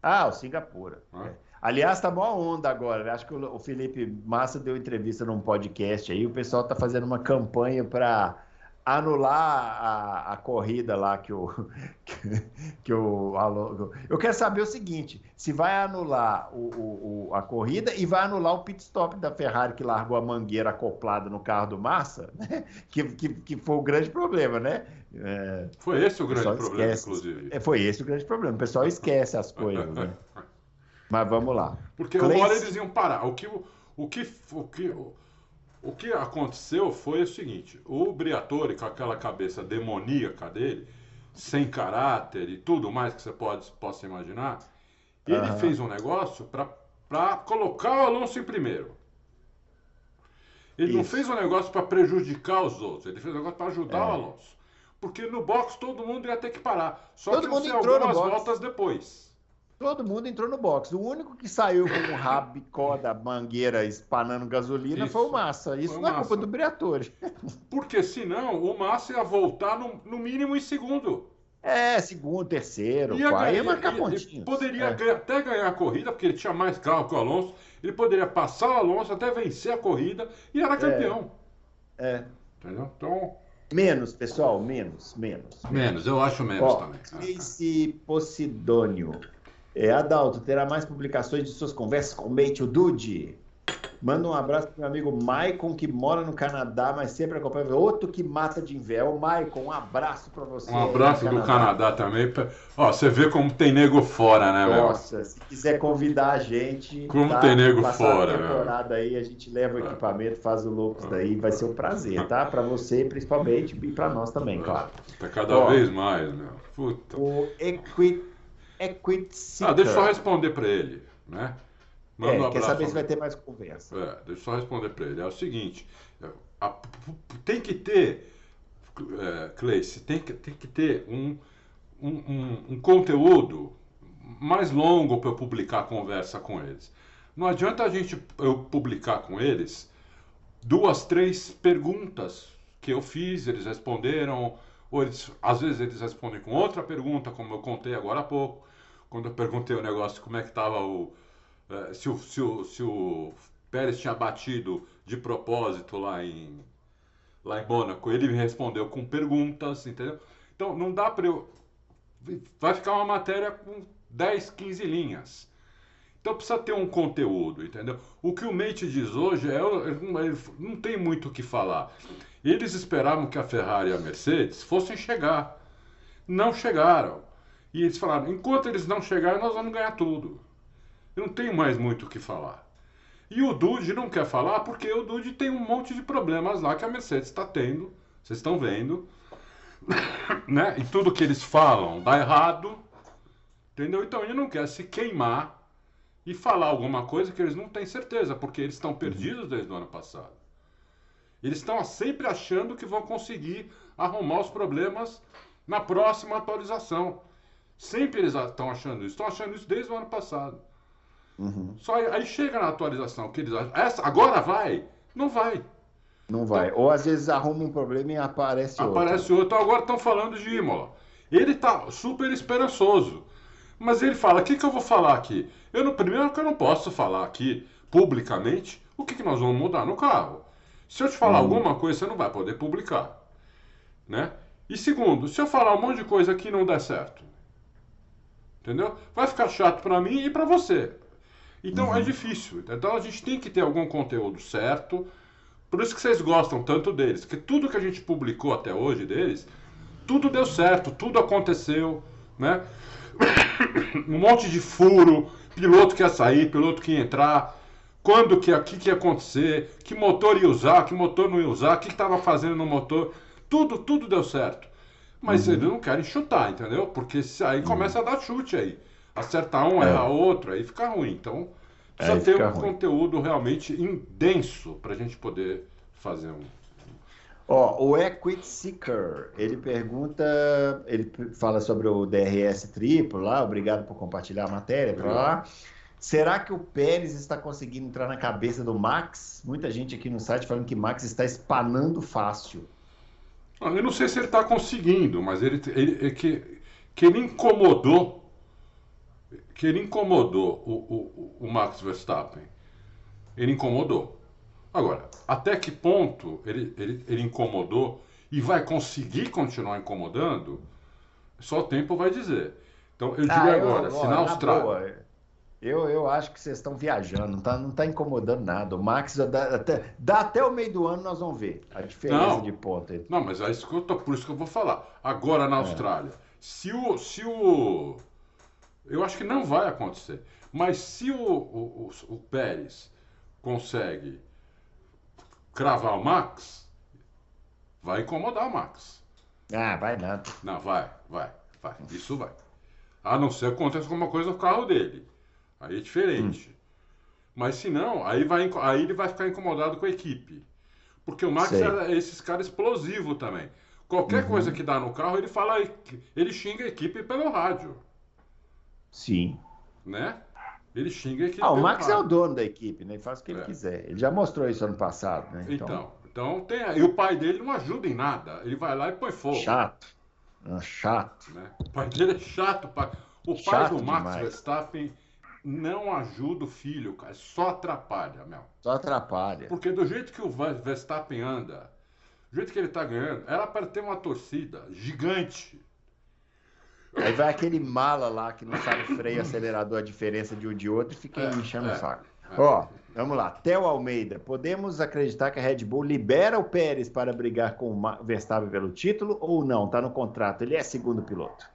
Ah, o Singapura. É. Aliás, tá mó onda agora. né? Acho que o o Felipe Massa deu entrevista num podcast aí. O pessoal tá fazendo uma campanha para anular a, a corrida lá que o que, que o Alonso. Eu quero saber o seguinte: se vai anular o, o- a corrida e vai anular o pit stop da Ferrari que largou a mangueira acoplada no carro do Massa, né? que, que, que foi o grande problema, né? É, Foi esse o grande problema, esquece. inclusive. É, foi esse o grande problema. O pessoal esquece as coisas, né? Mas vamos lá. Porque Cleis- uma hora eles iam parar. O que, o, que, o, que, o, que aconteceu foi o seguinte: o Briatore, com aquela cabeça demoníaca dele, sem caráter e tudo mais que você pode, possa imaginar, ele Aham. fez um negócio para colocar o Alonso em primeiro. Ele não Isso. fez um negócio para prejudicar os outros, ele fez um negócio para ajudar É. o Alonso. Porque no box todo mundo ia ter que parar. Só Todo que mundo entrou algumas voltas depois. Todo mundo entrou no box. O único que saiu com o rabicó da mangueira espanando gasolina Isso. foi o Massa. Isso Foi não é culpa do Briatore. Porque senão o Massa ia voltar no, no mínimo em segundo. É, segundo, terceiro, Ia quarto. Ia marcar ia- pontinhos. ele poderia É. até ganhar a corrida, porque ele tinha mais carro que o Alonso. Ele poderia passar o Alonso até vencer a corrida e era campeão. É. Entendeu? Então, Menos, pessoal, menos, menos. menos, eu acho menos Ó, também. Casey Posidônio. É, Adalto, terá mais publicações de suas conversas com o mate, o Dude? Manda um abraço pro meu amigo Maicon, que mora no Canadá, mas sempre acompanha. Outro que mata de inveja. Ô, Maicon, um abraço pra você. Um abraço do Canadá também. pra- Ó, você vê como tem nego fora, né, meu? Nossa, se quiser convidar a gente. Como tem nego fora, temporada aí, a gente leva o É. equipamento, faz o Loucos daí, vai ser um prazer, tá? Pra você, principalmente, e pra nós também, claro. Tá cada Ó. vez mais, meu. Puta. O Equit, Equit Ah, deixa eu só responder pra ele, né? Manda um É, quer abraço saber se vai ter mais conversa. É, deixa eu só responder para ele. É o seguinte: é, a- p- tem que ter, é, Cleice, tem que, tem que ter um, um, um- um conteúdo mais longo para eu publicar a conversa com eles. Não adianta a gente eu publicar com eles duas, três perguntas que eu fiz, eles responderam, ou eles, às vezes eles respondem com outra pergunta, como eu contei agora há pouco, quando eu perguntei o negócio como é que estava o, eh, se, o, se, o, se o Pérez tinha batido de propósito lá em, lá em Mônaco, ele me respondeu com perguntas, entendeu? Então não dá para eu. Vai ficar uma matéria com 10, 15 linhas. Então precisa ter um conteúdo, entendeu? O que o Mate diz hoje é ele não tem muito o que falar. Eles esperavam que a Ferrari e a Mercedes fossem chegar. Não chegaram. E eles falaram: enquanto eles não chegarem, nós vamos ganhar tudo. Eu não tenho mais muito o que falar. E o Dude não quer falar porque o Dude tem um monte de problemas lá que a Mercedes está tendo. Vocês estão vendo. né? E tudo que eles falam dá errado. Entendeu? Então ele não quer se queimar e falar alguma coisa que eles não têm certeza, porque eles estão perdidos desde o ano passado. Eles estão sempre achando que vão conseguir arrumar os problemas na próxima atualização. Sempre eles estão achando isso. Estão achando isso desde o ano passado. Uhum. Só aí, aí chega na atualização que eles acham. Essa, agora vai? Não vai. Não vai. Ou às vezes arruma um problema e aparece outro. Aparece outro. Então agora estão falando de Imola. Ele está super esperançoso. Mas ele fala: o que, que eu vou falar aqui? Eu, no primeiro, que eu não posso falar aqui publicamente o que, que nós vamos mudar no carro. Se eu te falar Uhum. alguma coisa, você não vai poder publicar. Né? E segundo, se eu falar um monte de coisa que não der certo, entendeu? Vai ficar chato para mim e para você. Então é difícil. Então a gente tem que ter algum conteúdo certo. Por isso que vocês gostam tanto deles, que tudo que a gente publicou até hoje deles, tudo deu certo, tudo aconteceu, né? um monte de furo, piloto que ia sair, piloto que ia entrar, quando que aqui que ia acontecer, que motor ia usar, que motor não ia usar, o que estava fazendo no motor, tudo, tudo deu certo. Mas eles não querem chutar, entendeu? Porque aí começa a dar chute aí. Acertar um, É. errar outro, aí fica ruim. Então, precisa Aí ter um ruim. conteúdo realmente denso para a gente poder fazer um. Ó, o Equity Seeker, ele pergunta, ele fala sobre o DRS triplo lá, obrigado por compartilhar a matéria, pra lá. Será que o Pérez está conseguindo entrar na cabeça do Max? Muita gente aqui no site falando que Max está espanando fácil. Ah, Eu não sei se ele está conseguindo, mas ele, ele- é que, que ele incomodou, que ele incomodou o, o, o Max Verstappen. Ele incomodou. Agora, até que ponto ele, ele, ele incomodou e vai conseguir continuar incomodando, só o tempo vai dizer. Então, eu digo Ah, eu- agora, ó, se na Austrália... boa, eu, eu acho que vocês estão viajando, não tá, não tá incomodando nada. O Max, dá até, dá até o meio do ano, nós vamos ver a diferença Não. de ponto. entre- Não, mas é isso que eu tô, por isso que eu vou falar. Agora É. na Austrália, se o, se o. Eu acho que não vai acontecer. Mas se o, o, o, o Pérez consegue cravar o Max, vai incomodar o Max. Ah, vai nada. Não, vai, vai, vai. Isso vai. A não ser que aconteça alguma coisa no carro dele. Aí é diferente. Hum. Mas se não, aí, vai, aí ele vai ficar incomodado com a equipe. Porque o Max Sei. é esses caras explosivos também. Qualquer Uhum. coisa que dá no carro, ele fala, ele xinga a equipe pelo rádio. Sim. né? Ele xinga que. Ah, o Max é o dono da equipe, né? Ele faz o que é. ele quiser. Ele já mostrou isso ano passado, né? Então, então, então tem. E o pai dele não ajuda em nada. Ele vai lá e põe fogo. Chato. Ah, chato. Né? O pai dele é chato. Pai... O pai chato do Max demais. Verstappen não ajuda o filho, cara. Só atrapalha, meu. Só atrapalha. Porque do jeito que o Verstappen anda, do jeito que ele tá ganhando, era para ter uma torcida gigante Aí vai aquele mala lá que não sabe freio, acelerador, a diferença de um de outro e fica é, enchendo é, o saco. É. Ó, vamos lá. Theo Almeida, podemos acreditar que a Red Bull libera o Pérez para brigar com o Verstappen pelo título ou não? Tá no contrato, ele é segundo piloto.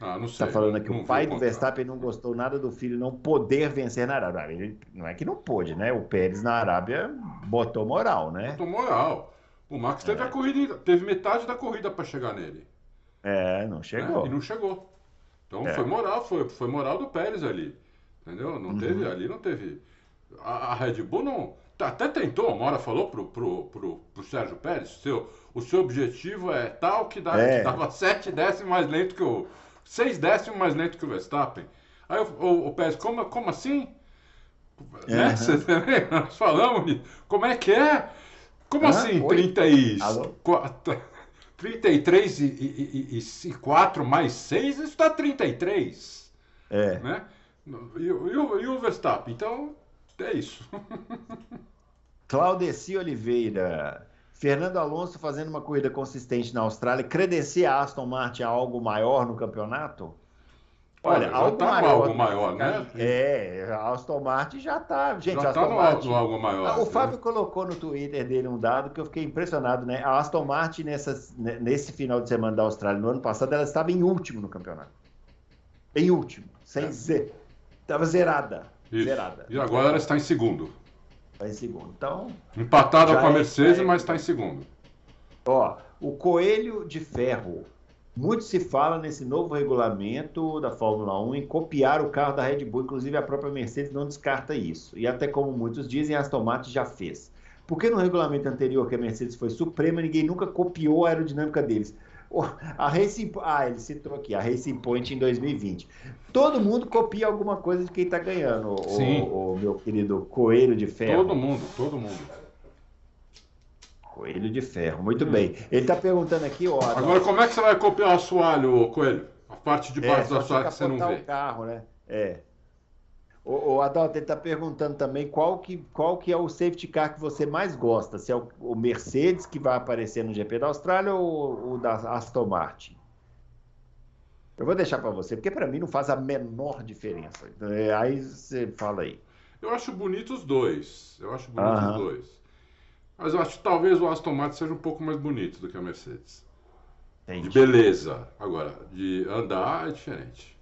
Ah, não sei. Tá falando aqui, o pai do Verstappen não gostou nada do filho não poder vencer na Arábia. Ele, não é que não pôde, né? O Pérez na Arábia botou moral, né? Botou moral. O Max teve é. a corrida, teve metade da corrida para chegar nele. É, não chegou. É, e não chegou. Então é. foi moral, foi, foi moral do Pérez ali. Entendeu? Não uhum. teve, ali não teve. A, a, Red Bull não. Tá, até tentou, uma hora falou pro, pro, pro, pro Sérgio Pérez, seu, o seu objetivo é tal que, dá, é. que dava 7 décimos mais lento que o. 6 décimos mais lento que o Verstappen. Aí o, o, o Pérez, como, como assim? Uhum. Né? Você, nós falamos, como é que é? Como uhum. assim, Oi? 30 e. Alô? 4, 33 e, e, e, e 4 mais 6, isso dá 33. É. Né? E, e, o, e o Verstappen? Então, é isso. Claudeci Oliveira. Fernando Alonso fazendo uma corrida consistente na Austrália, credencia a Aston Martin a algo maior no campeonato? Olha, algo tá maior, algo maior, né? É, a Aston Martin já está. Gente, já está no Martin, algo maior. O né? Fábio colocou no Twitter dele um dado que eu fiquei impressionado, né? A Aston Martin, nesse final de semana da Austrália, no ano passado, ela estava em último no campeonato. Em último, sem é. Z. Estava zerada. Isso. Zerada. E agora ela está em segundo. Está em segundo. Então. Empatada com a é Mercedes, é... mas está em segundo. Ó, o Coelho de Ferro muito se fala nesse novo regulamento da Fórmula 1 em copiar o carro da Red Bull, inclusive a própria Mercedes não descarta isso. E até como muitos dizem, a Aston Martin já fez. Porque no regulamento anterior, que a Mercedes foi suprema, ninguém nunca copiou a aerodinâmica deles. A Racing, ah, ele citou aqui, a Racing Point em 2020. Todo mundo copia alguma coisa de quem está ganhando, o, o, meu querido Coelho de Ferro. Todo mundo, todo mundo. Coelho de ferro, muito hum. bem. Ele está perguntando aqui, ó. Agora, como é que você vai copiar o assoalho, Coelho? A parte de baixo é, do assoalho que você não vê. o carro, né? É. O, o Adalto, ele está perguntando também qual que, qual que é o safety car que você mais gosta. Se é o, o Mercedes que vai aparecer no GP da Austrália ou o da Aston Martin? Eu vou deixar para você, porque para mim não faz a menor diferença. É, aí você fala aí. Eu acho bonito os dois. Eu acho bonito os dois. Mas eu acho que talvez o Aston Martin seja um pouco mais bonito do que a Mercedes. Entendi. De beleza. Agora, de andar é diferente.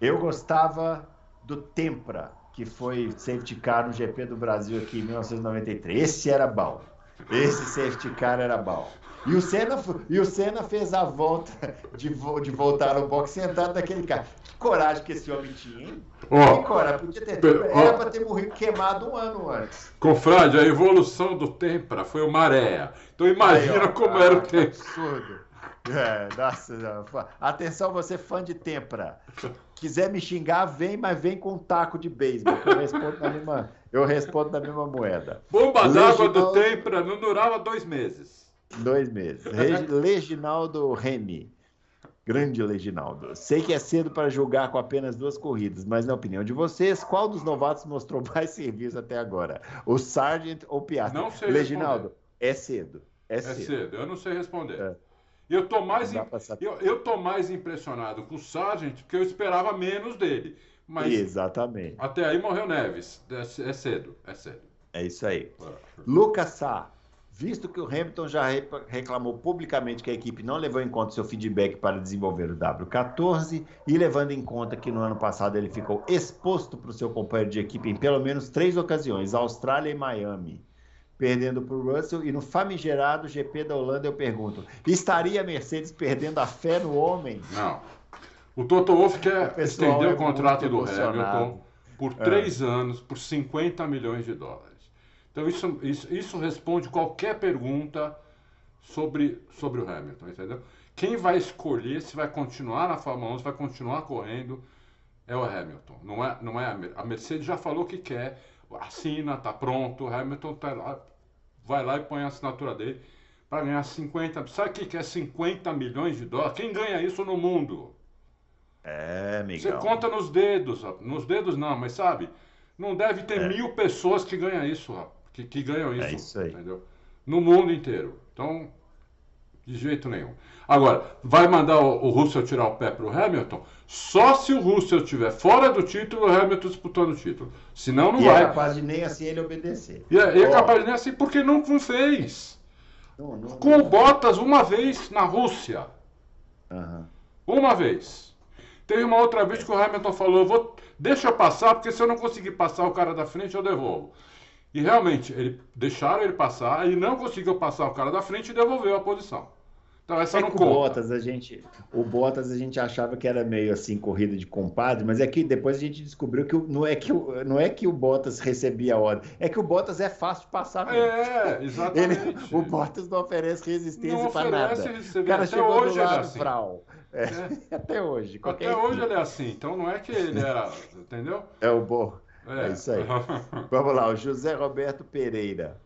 Eu gostava do Tempra, que foi safety car no GP do Brasil aqui em 1993. Esse era bom. Esse safety car era bom. E o Senna, e o Senna fez a volta de, de voltar no box sentado naquele carro. Que coragem que esse homem tinha, hein? Oh, que coragem, podia ter. Era para ter morrido queimado um ano antes. Confrade, a evolução do Tempra foi uma maré. Então imagina Aí, ó, como ah, era o tempo. Absurdo. É, nossa, atenção, você fã de Tempra. Quiser me xingar, vem, mas vem com um taco de beisebol. Eu respondo na mesma, eu respondo na mesma moeda. Bomba d'água do Tempra não durava dois meses. Dois meses. Leginaldo Remy. Grande Leginaldo. Sei que é cedo para julgar com apenas duas corridas, mas na opinião de vocês, qual dos novatos mostrou mais serviço até agora? O Sargent ou o Piastri? Não sei Leginaldo, responder. é cedo. É, é cedo. cedo. Eu não sei responder. É. Eu tô mais eu, eu tô mais impressionado com o Sargent porque eu esperava menos dele. Mas Exatamente. Até aí morreu Neves. É, é cedo, é cedo. É isso aí. Lucas Sá. Visto que o Hamilton já reclamou publicamente que a equipe não levou em conta seu feedback para desenvolver o W14 e levando em conta que no ano passado ele ficou exposto para o seu companheiro de equipe em pelo menos três ocasiões, Austrália e Miami, perdendo para o Russell e no famigerado GP da Holanda eu pergunto, estaria a Mercedes perdendo a fé no homem? Não. O Toto Wolff quer estender é o contrato do Hamilton por é. três é. anos por 50 milhões de dólares. Então isso, isso, isso responde qualquer pergunta sobre, sobre o Hamilton, entendeu? Quem vai escolher se vai continuar na Fórmula 1, se vai continuar correndo, é o Hamilton. Não é, não é a, a Mercedes já falou que quer, assina, tá pronto, o Hamilton tá lá, vai lá e põe a assinatura dele para ganhar 50. Sabe o que é 50 milhões de dólares? Quem ganha isso no mundo? É, Miguel. Você conta nos dedos, nos dedos não, mas sabe, não deve ter é. mil pessoas que ganham isso, que, que ganham isso, é isso aí. entendeu? No mundo inteiro. Então, de jeito nenhum. Agora, vai mandar o, o Russell tirar o pé para o Hamilton? Só se o Russell estiver fora do título, o Hamilton disputando o título. Senão não e é vai. é capaz de nem assim ele obedecer. E é, é capaz de nem assim porque não, não fez. Não, não, Com o Bottas uma vez na Rússia. Uhum. Uma vez. Teve uma outra vez que o Hamilton falou: vou, deixa eu passar, porque se eu não conseguir passar o cara da frente, eu devolvo. E realmente, ele, deixaram ele passar, ele não conseguiu passar o cara da frente e devolveu a posição. Então essa é não conta. O Bottas, a gente, o Bottas a gente achava que era meio assim corrida de compadre, mas é que depois a gente descobriu que não é que o, não é que o Bottas recebia a ordem, é que o Bottas é fácil de passar. Mesmo. É, exatamente. Ele, o Bottas não oferece resistência para nada. O cara Até chegou hoje do lado, assim. Frau. É, é. Até hoje. Até hoje ele é assim, então não é que ele era, entendeu? É o bom. É. é isso aí. Vamos lá, o José Roberto Pereira.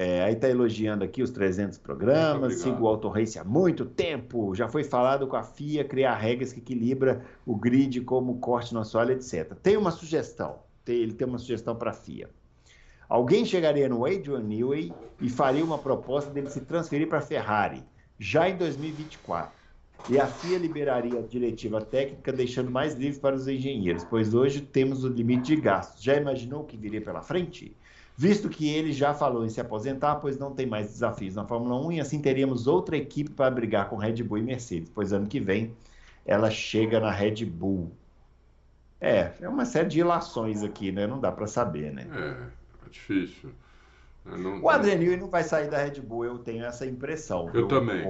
É, aí está elogiando aqui os 300 programas, sigo o Auto Race há muito tempo, já foi falado com a FIA criar regras que equilibra o grid como corte no assoalho, etc. Tem uma sugestão, tem, ele tem uma sugestão para a FIA. Alguém chegaria no Adrian Newey e faria uma proposta dele se transferir para a Ferrari, já em 2024. E a FIA liberaria a diretiva técnica, deixando mais livre para os engenheiros, pois hoje temos o limite de gastos. Já imaginou o que viria pela frente? visto que ele já falou em se aposentar, pois não tem mais desafios na Fórmula 1 e assim teríamos outra equipe para brigar com Red Bull e Mercedes, pois ano que vem ela chega na Red Bull. É, é uma série de ilações aqui, né? Não dá para saber, né? É, é difícil. Não, o Adriano não vai sair da Red Bull, eu tenho essa impressão. Eu também.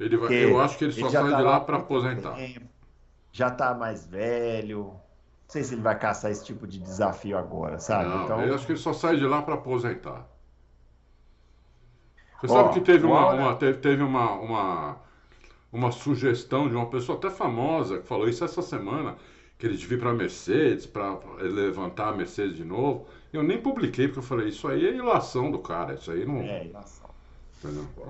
Ele vai, eu acho que ele só ele sai tá de lá para aposentar. Tempo, já está mais velho, não sei se ele vai caçar esse tipo de desafio agora, sabe? Não, então... eu acho que ele só sai de lá para aposentar. Você Ó, sabe que teve, uma, uma, teve, teve uma, uma, uma sugestão de uma pessoa até famosa que falou isso essa semana, que ele devia ir para a Mercedes, para levantar a Mercedes de novo. Eu nem publiquei, porque eu falei, isso aí é ilação do cara, isso aí não... É, ilação.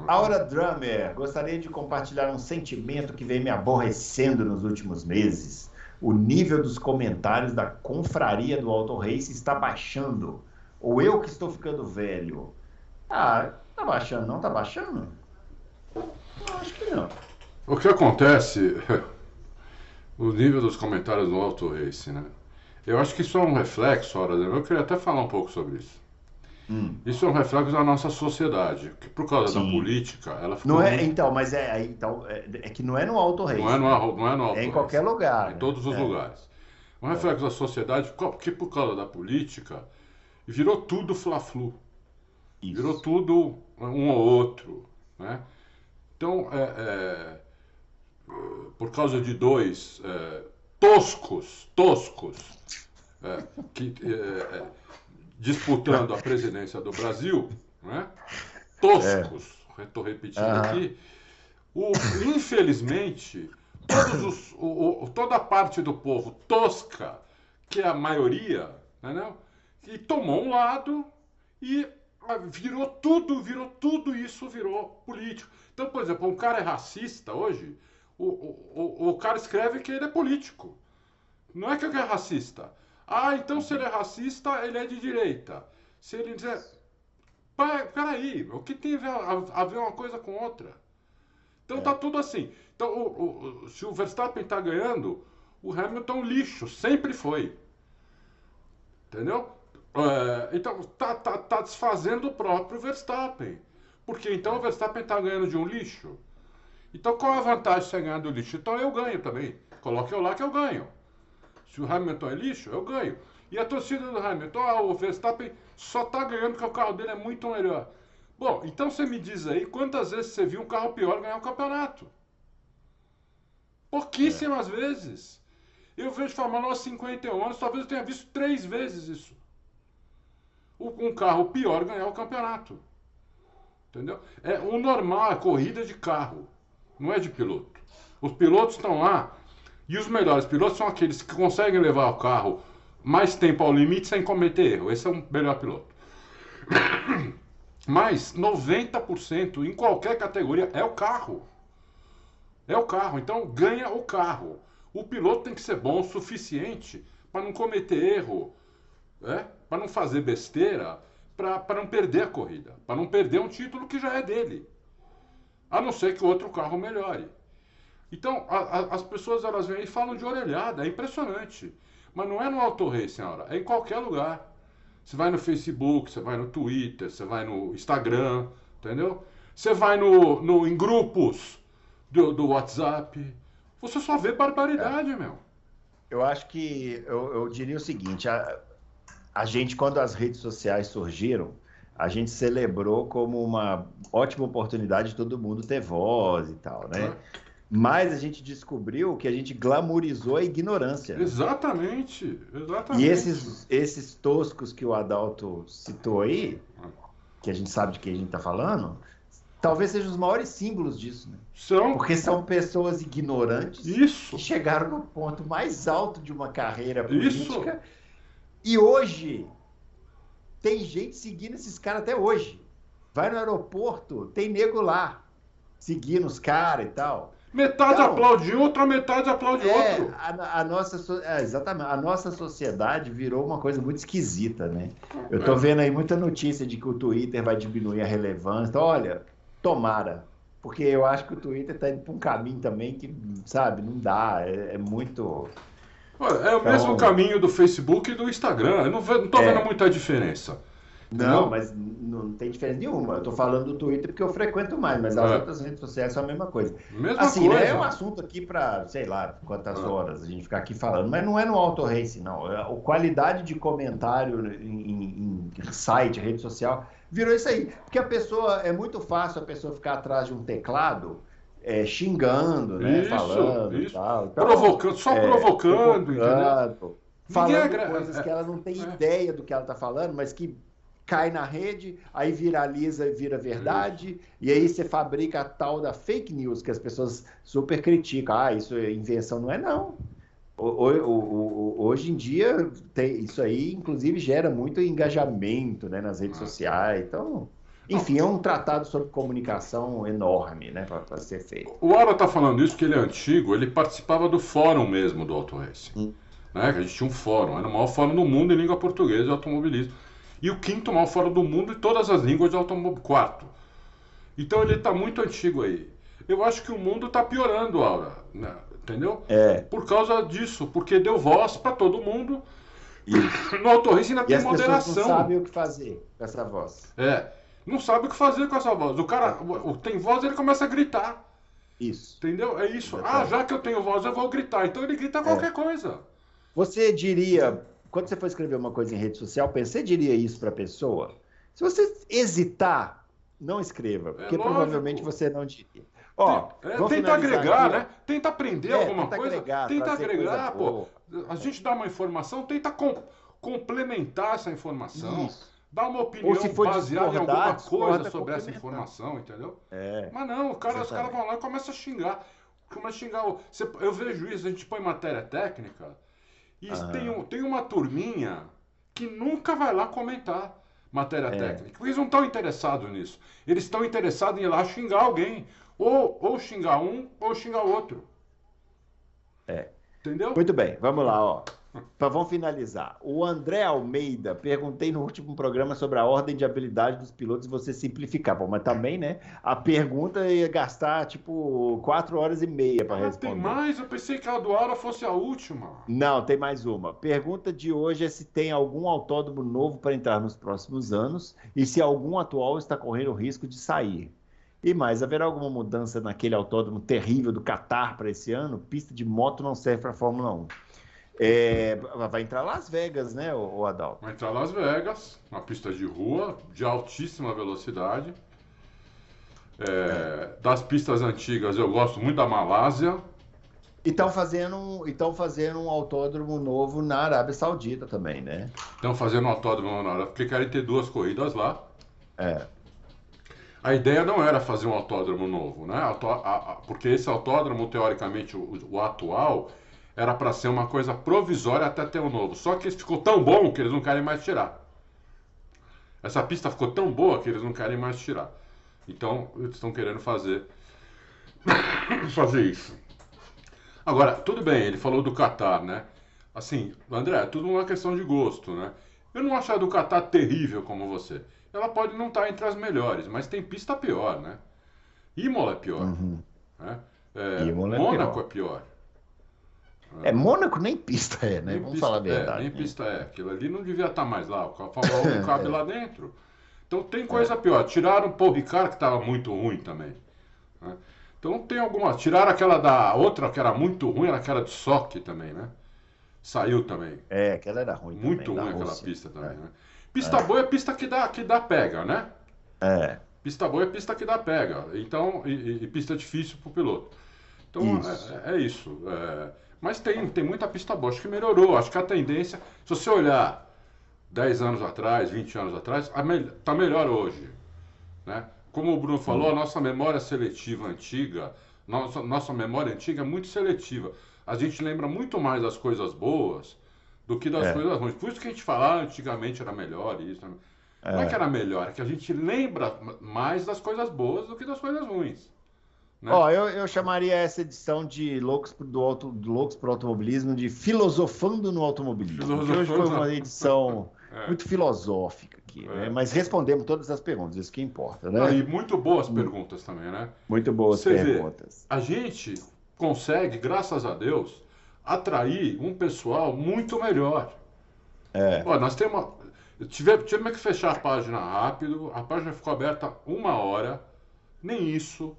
Aura Drummer, gostaria de compartilhar um sentimento que vem me aborrecendo nos últimos meses o nível dos comentários da confraria do Auto Race está baixando. Ou eu que estou ficando velho? Ah, tá baixando, não tá baixando? acho que não. O que acontece, o nível dos comentários do Auto Race, né? Eu acho que isso é um reflexo, hora, eu queria até falar um pouco sobre isso. Hum. Isso é um reflexo da nossa sociedade, que por causa Sim. da política, ela ficou. Não é, muito... então, mas é, então, é, é, que não é no Alto Reis. Não é no, não é no Alto É em qualquer lugar. Em né? todos os é. lugares. Um reflexo da sociedade, porque por causa da política, virou tudo fla-flu. Virou tudo um ou outro. Né? Então, é, é por causa de dois é, toscos, toscos, que disputando a presidência do Brasil, né? toscos, estou é. repetindo uhum. aqui, o, infelizmente, os, o, o, toda a parte do povo tosca, que é a maioria, entendeu? e tomou um lado e ah, virou tudo, virou tudo isso, virou político. Então, por exemplo, um cara é racista hoje, o, o, o, cara escreve que ele é político. Não é que ele é racista. Ah, então se ele é racista, ele é de direita. Se ele dizer. Peraí, o que tem a ver uma coisa com outra? Então é. tá tudo assim. Então, o, o, se o Verstappen tá ganhando, o Hamilton lixo, sempre foi. Entendeu? É, então tá, tá, tá desfazendo o próprio Verstappen. Porque então o Verstappen tá ganhando de um lixo. Então qual a vantagem de você ganhar do lixo? Então eu ganho também. Coloque eu lá que eu ganho. Se o Hamilton é lixo, eu ganho. E a torcida do Hamilton, ah, o Verstappen só está ganhando porque o carro dele é muito melhor. Bom, então você me diz aí quantas vezes você viu um carro pior ganhar um campeonato? Pouquíssimas é. vezes. Eu vejo Fórmula 1 há 51 anos, talvez eu tenha visto três vezes isso. Um carro pior ganhar o campeonato. Entendeu? É o normal, a corrida de carro, não é de piloto. Os pilotos estão lá E os melhores pilotos são aqueles que conseguem levar o carro mais tempo ao limite sem cometer erro. Esse é um melhor piloto. Mas 90% em qualquer categoria é o carro. É o carro. Então ganha o carro. O piloto tem que ser bom o suficiente para não cometer erro, né? para não fazer besteira, para não perder a corrida, para não perder um título que já é dele. A não ser que outro carro melhore. Então, a, a, as pessoas elas vêm e falam de orelhada, é impressionante. Mas não é no Auto Racing, hora, é em qualquer lugar. Você vai no Facebook, você vai no Twitter, você vai no Instagram, entendeu? Você vai no, no, em grupos do, do WhatsApp. Você só vê barbaridade, é. meu. Eu acho que eu, eu diria o seguinte: a, a gente, quando as redes sociais surgiram, a gente celebrou como uma ótima oportunidade de todo mundo ter voz e tal, né? Mas a gente descobriu que a gente glamorizou a ignorância. Exatamente, exatamente. E esses, esses toscos que o Adalto citou aí, que a gente sabe de quem a gente está falando, talvez sejam os maiores símbolos disso, né? São. Porque são pessoas ignorantes Isso. que chegaram no ponto mais alto de uma carreira política. Isso. E hoje tem gente seguindo esses caras até hoje. Vai no aeroporto, tem nego lá seguindo os caras e tal. Metade então, aplaude outra metade aplaude é, outro. A, a nossa, é, exatamente. A nossa sociedade virou uma coisa muito esquisita, né? Eu tô é. vendo aí muita notícia de que o Twitter vai diminuir a relevância. Então, olha, tomara. Porque eu acho que o Twitter tá indo para um caminho também que, sabe, não dá. É, é muito. Olha, é o então, mesmo caminho do Facebook e do Instagram. Eu não, não tô é. vendo muita diferença. Não, não, mas não tem diferença nenhuma. Eu tô falando do Twitter porque eu frequento mais, mas as é. outras redes sociais são a mesma coisa. Mesma assim, coisa. Né, é um assunto aqui para, sei lá, quantas ah. horas a gente ficar aqui falando, mas não é no Auto Race, não. A é, qualidade de comentário em, em site, rede social, virou isso aí. Porque a pessoa, é muito fácil a pessoa ficar atrás de um teclado é, xingando, né? Isso, falando isso. Tal. Então, provocando, só é, provocando, provocando falando coisas que ela não tem é. ideia do que ela está falando, mas que cai na rede, aí viraliza e vira verdade, isso. e aí você fabrica a tal da fake news que as pessoas super criticam. Ah, isso é invenção, não é não. Hoje em dia, isso aí, inclusive, gera muito engajamento né, nas redes sociais. Então, enfim, é um tratado sobre comunicação enorme né, para ser feito. O Ara está falando isso porque ele é antigo, ele participava do fórum mesmo do Auto Racing. Hum. Né, a gente tinha um fórum, era o maior fórum do mundo em língua portuguesa de automobilismo e o quinto maior fora do mundo em todas as línguas de automóvel. Quarto. Então ele está muito antigo aí. Eu acho que o mundo está piorando, Aura. Né? Entendeu? É. Por causa disso, porque deu voz para todo mundo. Isso. No Autorrace ainda e tem as moderação. Não sabe o que fazer com essa voz. É. Não sabe o que fazer com essa voz. O cara o, tem voz, ele começa a gritar. Isso. Entendeu? É isso. Ah, já que eu tenho voz, eu vou gritar. Então ele grita qualquer é. coisa. Você diria, quando você for escrever uma coisa em rede social, você diria isso para a pessoa? Se você hesitar, não escreva, porque é provavelmente você não diria. Ó, é, tenta agregar, aqui, né? Tenta aprender é, alguma tenta coisa. Agregar, tenta agregar, pô. A gente dá uma informação, tenta com, complementar essa informação. Isso. Dá uma opinião baseada em alguma coisa sobre essa informação, entendeu? É, Mas não, cara, os caras vão lá e começam a xingar. Começa a xingar. Eu vejo isso, a gente põe matéria técnica. E ah. tem, um, tem uma turminha que nunca vai lá comentar matéria é. técnica. Eles não estão interessados nisso. Eles estão interessados em ir lá xingar alguém. Ou, ou xingar um, ou xingar o outro. É. Entendeu? Muito bem, vamos lá, ó. Vamos finalizar. O André Almeida, perguntei no último programa sobre a ordem de habilidade dos pilotos e você simplificar. Bom, mas também, né? A pergunta ia gastar tipo quatro horas e meia para ah, responder. Tem mais? Eu pensei que a do Ara fosse a última. Não, tem mais uma. Pergunta de hoje é se tem algum autódromo novo para entrar nos próximos anos e se algum atual está correndo o risco de sair. E mais, haverá alguma mudança naquele autódromo terrível do Qatar para esse ano? Pista de moto não serve para a Fórmula 1. É, vai entrar Las Vegas, né, o, Adalto? Vai entrar Las Vegas, uma pista de rua de altíssima velocidade. É, das pistas antigas, eu gosto muito da Malásia. E estão fazendo, então fazendo um autódromo novo na Arábia Saudita também, né? Estão fazendo um autódromo na Arábia, porque querem ter duas corridas lá. É. A ideia não era fazer um autódromo novo, né? Porque esse autódromo, teoricamente, o, o atual, era para ser uma coisa provisória até ter um novo. Só que ficou tão bom que eles não querem mais tirar. Essa pista ficou tão boa que eles não querem mais tirar. Então, eles estão querendo fazer fazer isso. Agora, tudo bem, ele falou do Qatar, né? Assim, André, é tudo uma questão de gosto, né? Eu não acho a do Qatar terrível como você. Ela pode não estar entre as melhores, mas tem pista pior, né? Imola é pior. Uhum. Né? É, Imola é Mônaco pior. é pior. É, Mônaco nem pista é, né? Nem Vamos pista, falar a verdade. É, nem pista é. Aquilo ali não devia estar mais lá. O Fórmula 1 não cabe lá dentro. Então tem coisa pior. Tiraram o Paul Ricard, que estava muito ruim também. Né? Então tem alguma. Tiraram aquela da outra que era muito ruim, era aquela de Soque também, né? Saiu também. É, aquela era ruim. Muito também, ruim aquela pista também, é. né? Pista é. boa é pista que dá, que dá pega, né? É. Pista boa é pista que dá pega. Então, e, e pista difícil para o piloto. Então isso. É, é, isso. É... Mas tem, tem muita pista boa. Acho que melhorou. Acho que a tendência, se você olhar 10 anos atrás, 20 anos atrás, está me... Tá melhor hoje. Né? Como o Bruno falou, a nossa memória seletiva antiga, nossa, nossa memória antiga é muito seletiva. A gente lembra muito mais das coisas boas do que das é. coisas ruins. Por isso que a gente falava antigamente era melhor isso. É. Não é que era melhor, é que a gente lembra mais das coisas boas do que das coisas ruins. Né? Ó, eu, eu chamaria essa edição de Loucos do, auto, do Loucos para o Automobilismo de Filosofando no Automobilismo. Filosofando. Hoje foi uma edição é. muito filosófica aqui, né? é. né? Mas respondemos todas as perguntas, isso que importa, né? e muito boas perguntas também, né? Muito boas Você perguntas. Vê, a gente consegue, graças a Deus, atrair um pessoal muito melhor. É. Ó, nós temos uma... Tivemos que fechar a página rápido, a página ficou aberta uma hora, nem isso,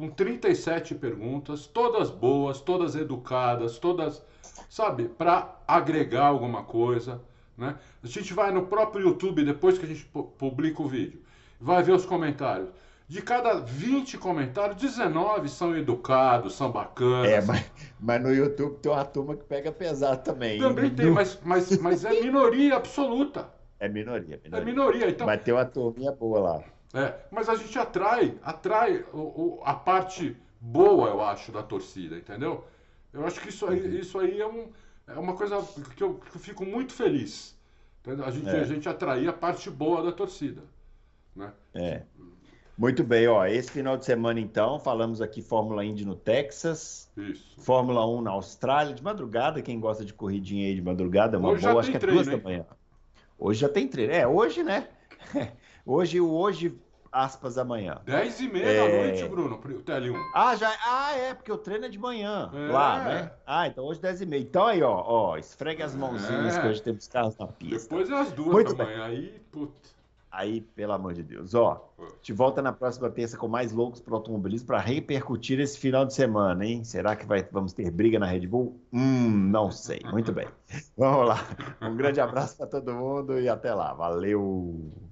com 37 perguntas, todas boas, todas educadas, todas, sabe, para agregar alguma coisa. Né? A gente vai no próprio YouTube, depois que a gente publica o vídeo, vai ver os comentários. De cada 20 comentários, 19 são educados, são bacanas. É, mas, mas no YouTube tem uma turma que pega pesado também. Também tem, mas, mas, mas é minoria absoluta. É minoria, minoria. É minoria, então. Mas tem uma turminha boa lá. É, mas a gente atrai, atrai o, o, a parte boa, eu acho, da torcida, entendeu? Eu acho que isso aí, uhum. isso aí é, um, é uma coisa que eu, que eu fico muito feliz. Entendeu? A gente, é. a gente atrair a parte boa da torcida. Né? É. Muito bem, ó. Esse final de semana, então, falamos aqui Fórmula Indy no Texas. Isso. Fórmula 1 na Austrália, de madrugada. Quem gosta de corridinha aí de madrugada, é uma hoje boa, acho que é treino, duas hein? da manhã. Hoje já tem treino. É, hoje, né? Hoje, o hoje, aspas, amanhã. 10 e meia é... da noite, Bruno, o TL1. Ah, já, ah, é, porque o treino é de manhã, é. lá, né? Ah, então hoje 10 e meia. Então aí, ó, ó, esfregue as mãozinhas é. que hoje temos carros na pista. Depois é as duas Muito da bem. manhã, aí, putz. Aí, pelo amor de Deus. Ó, te volta na próxima terça com mais loucos para automobilismo para repercutir esse final de semana, hein? Será que vai, vamos ter briga na Red Bull? Hum, não sei. Muito bem. Vamos lá. Um grande abraço para todo mundo e até lá. Valeu!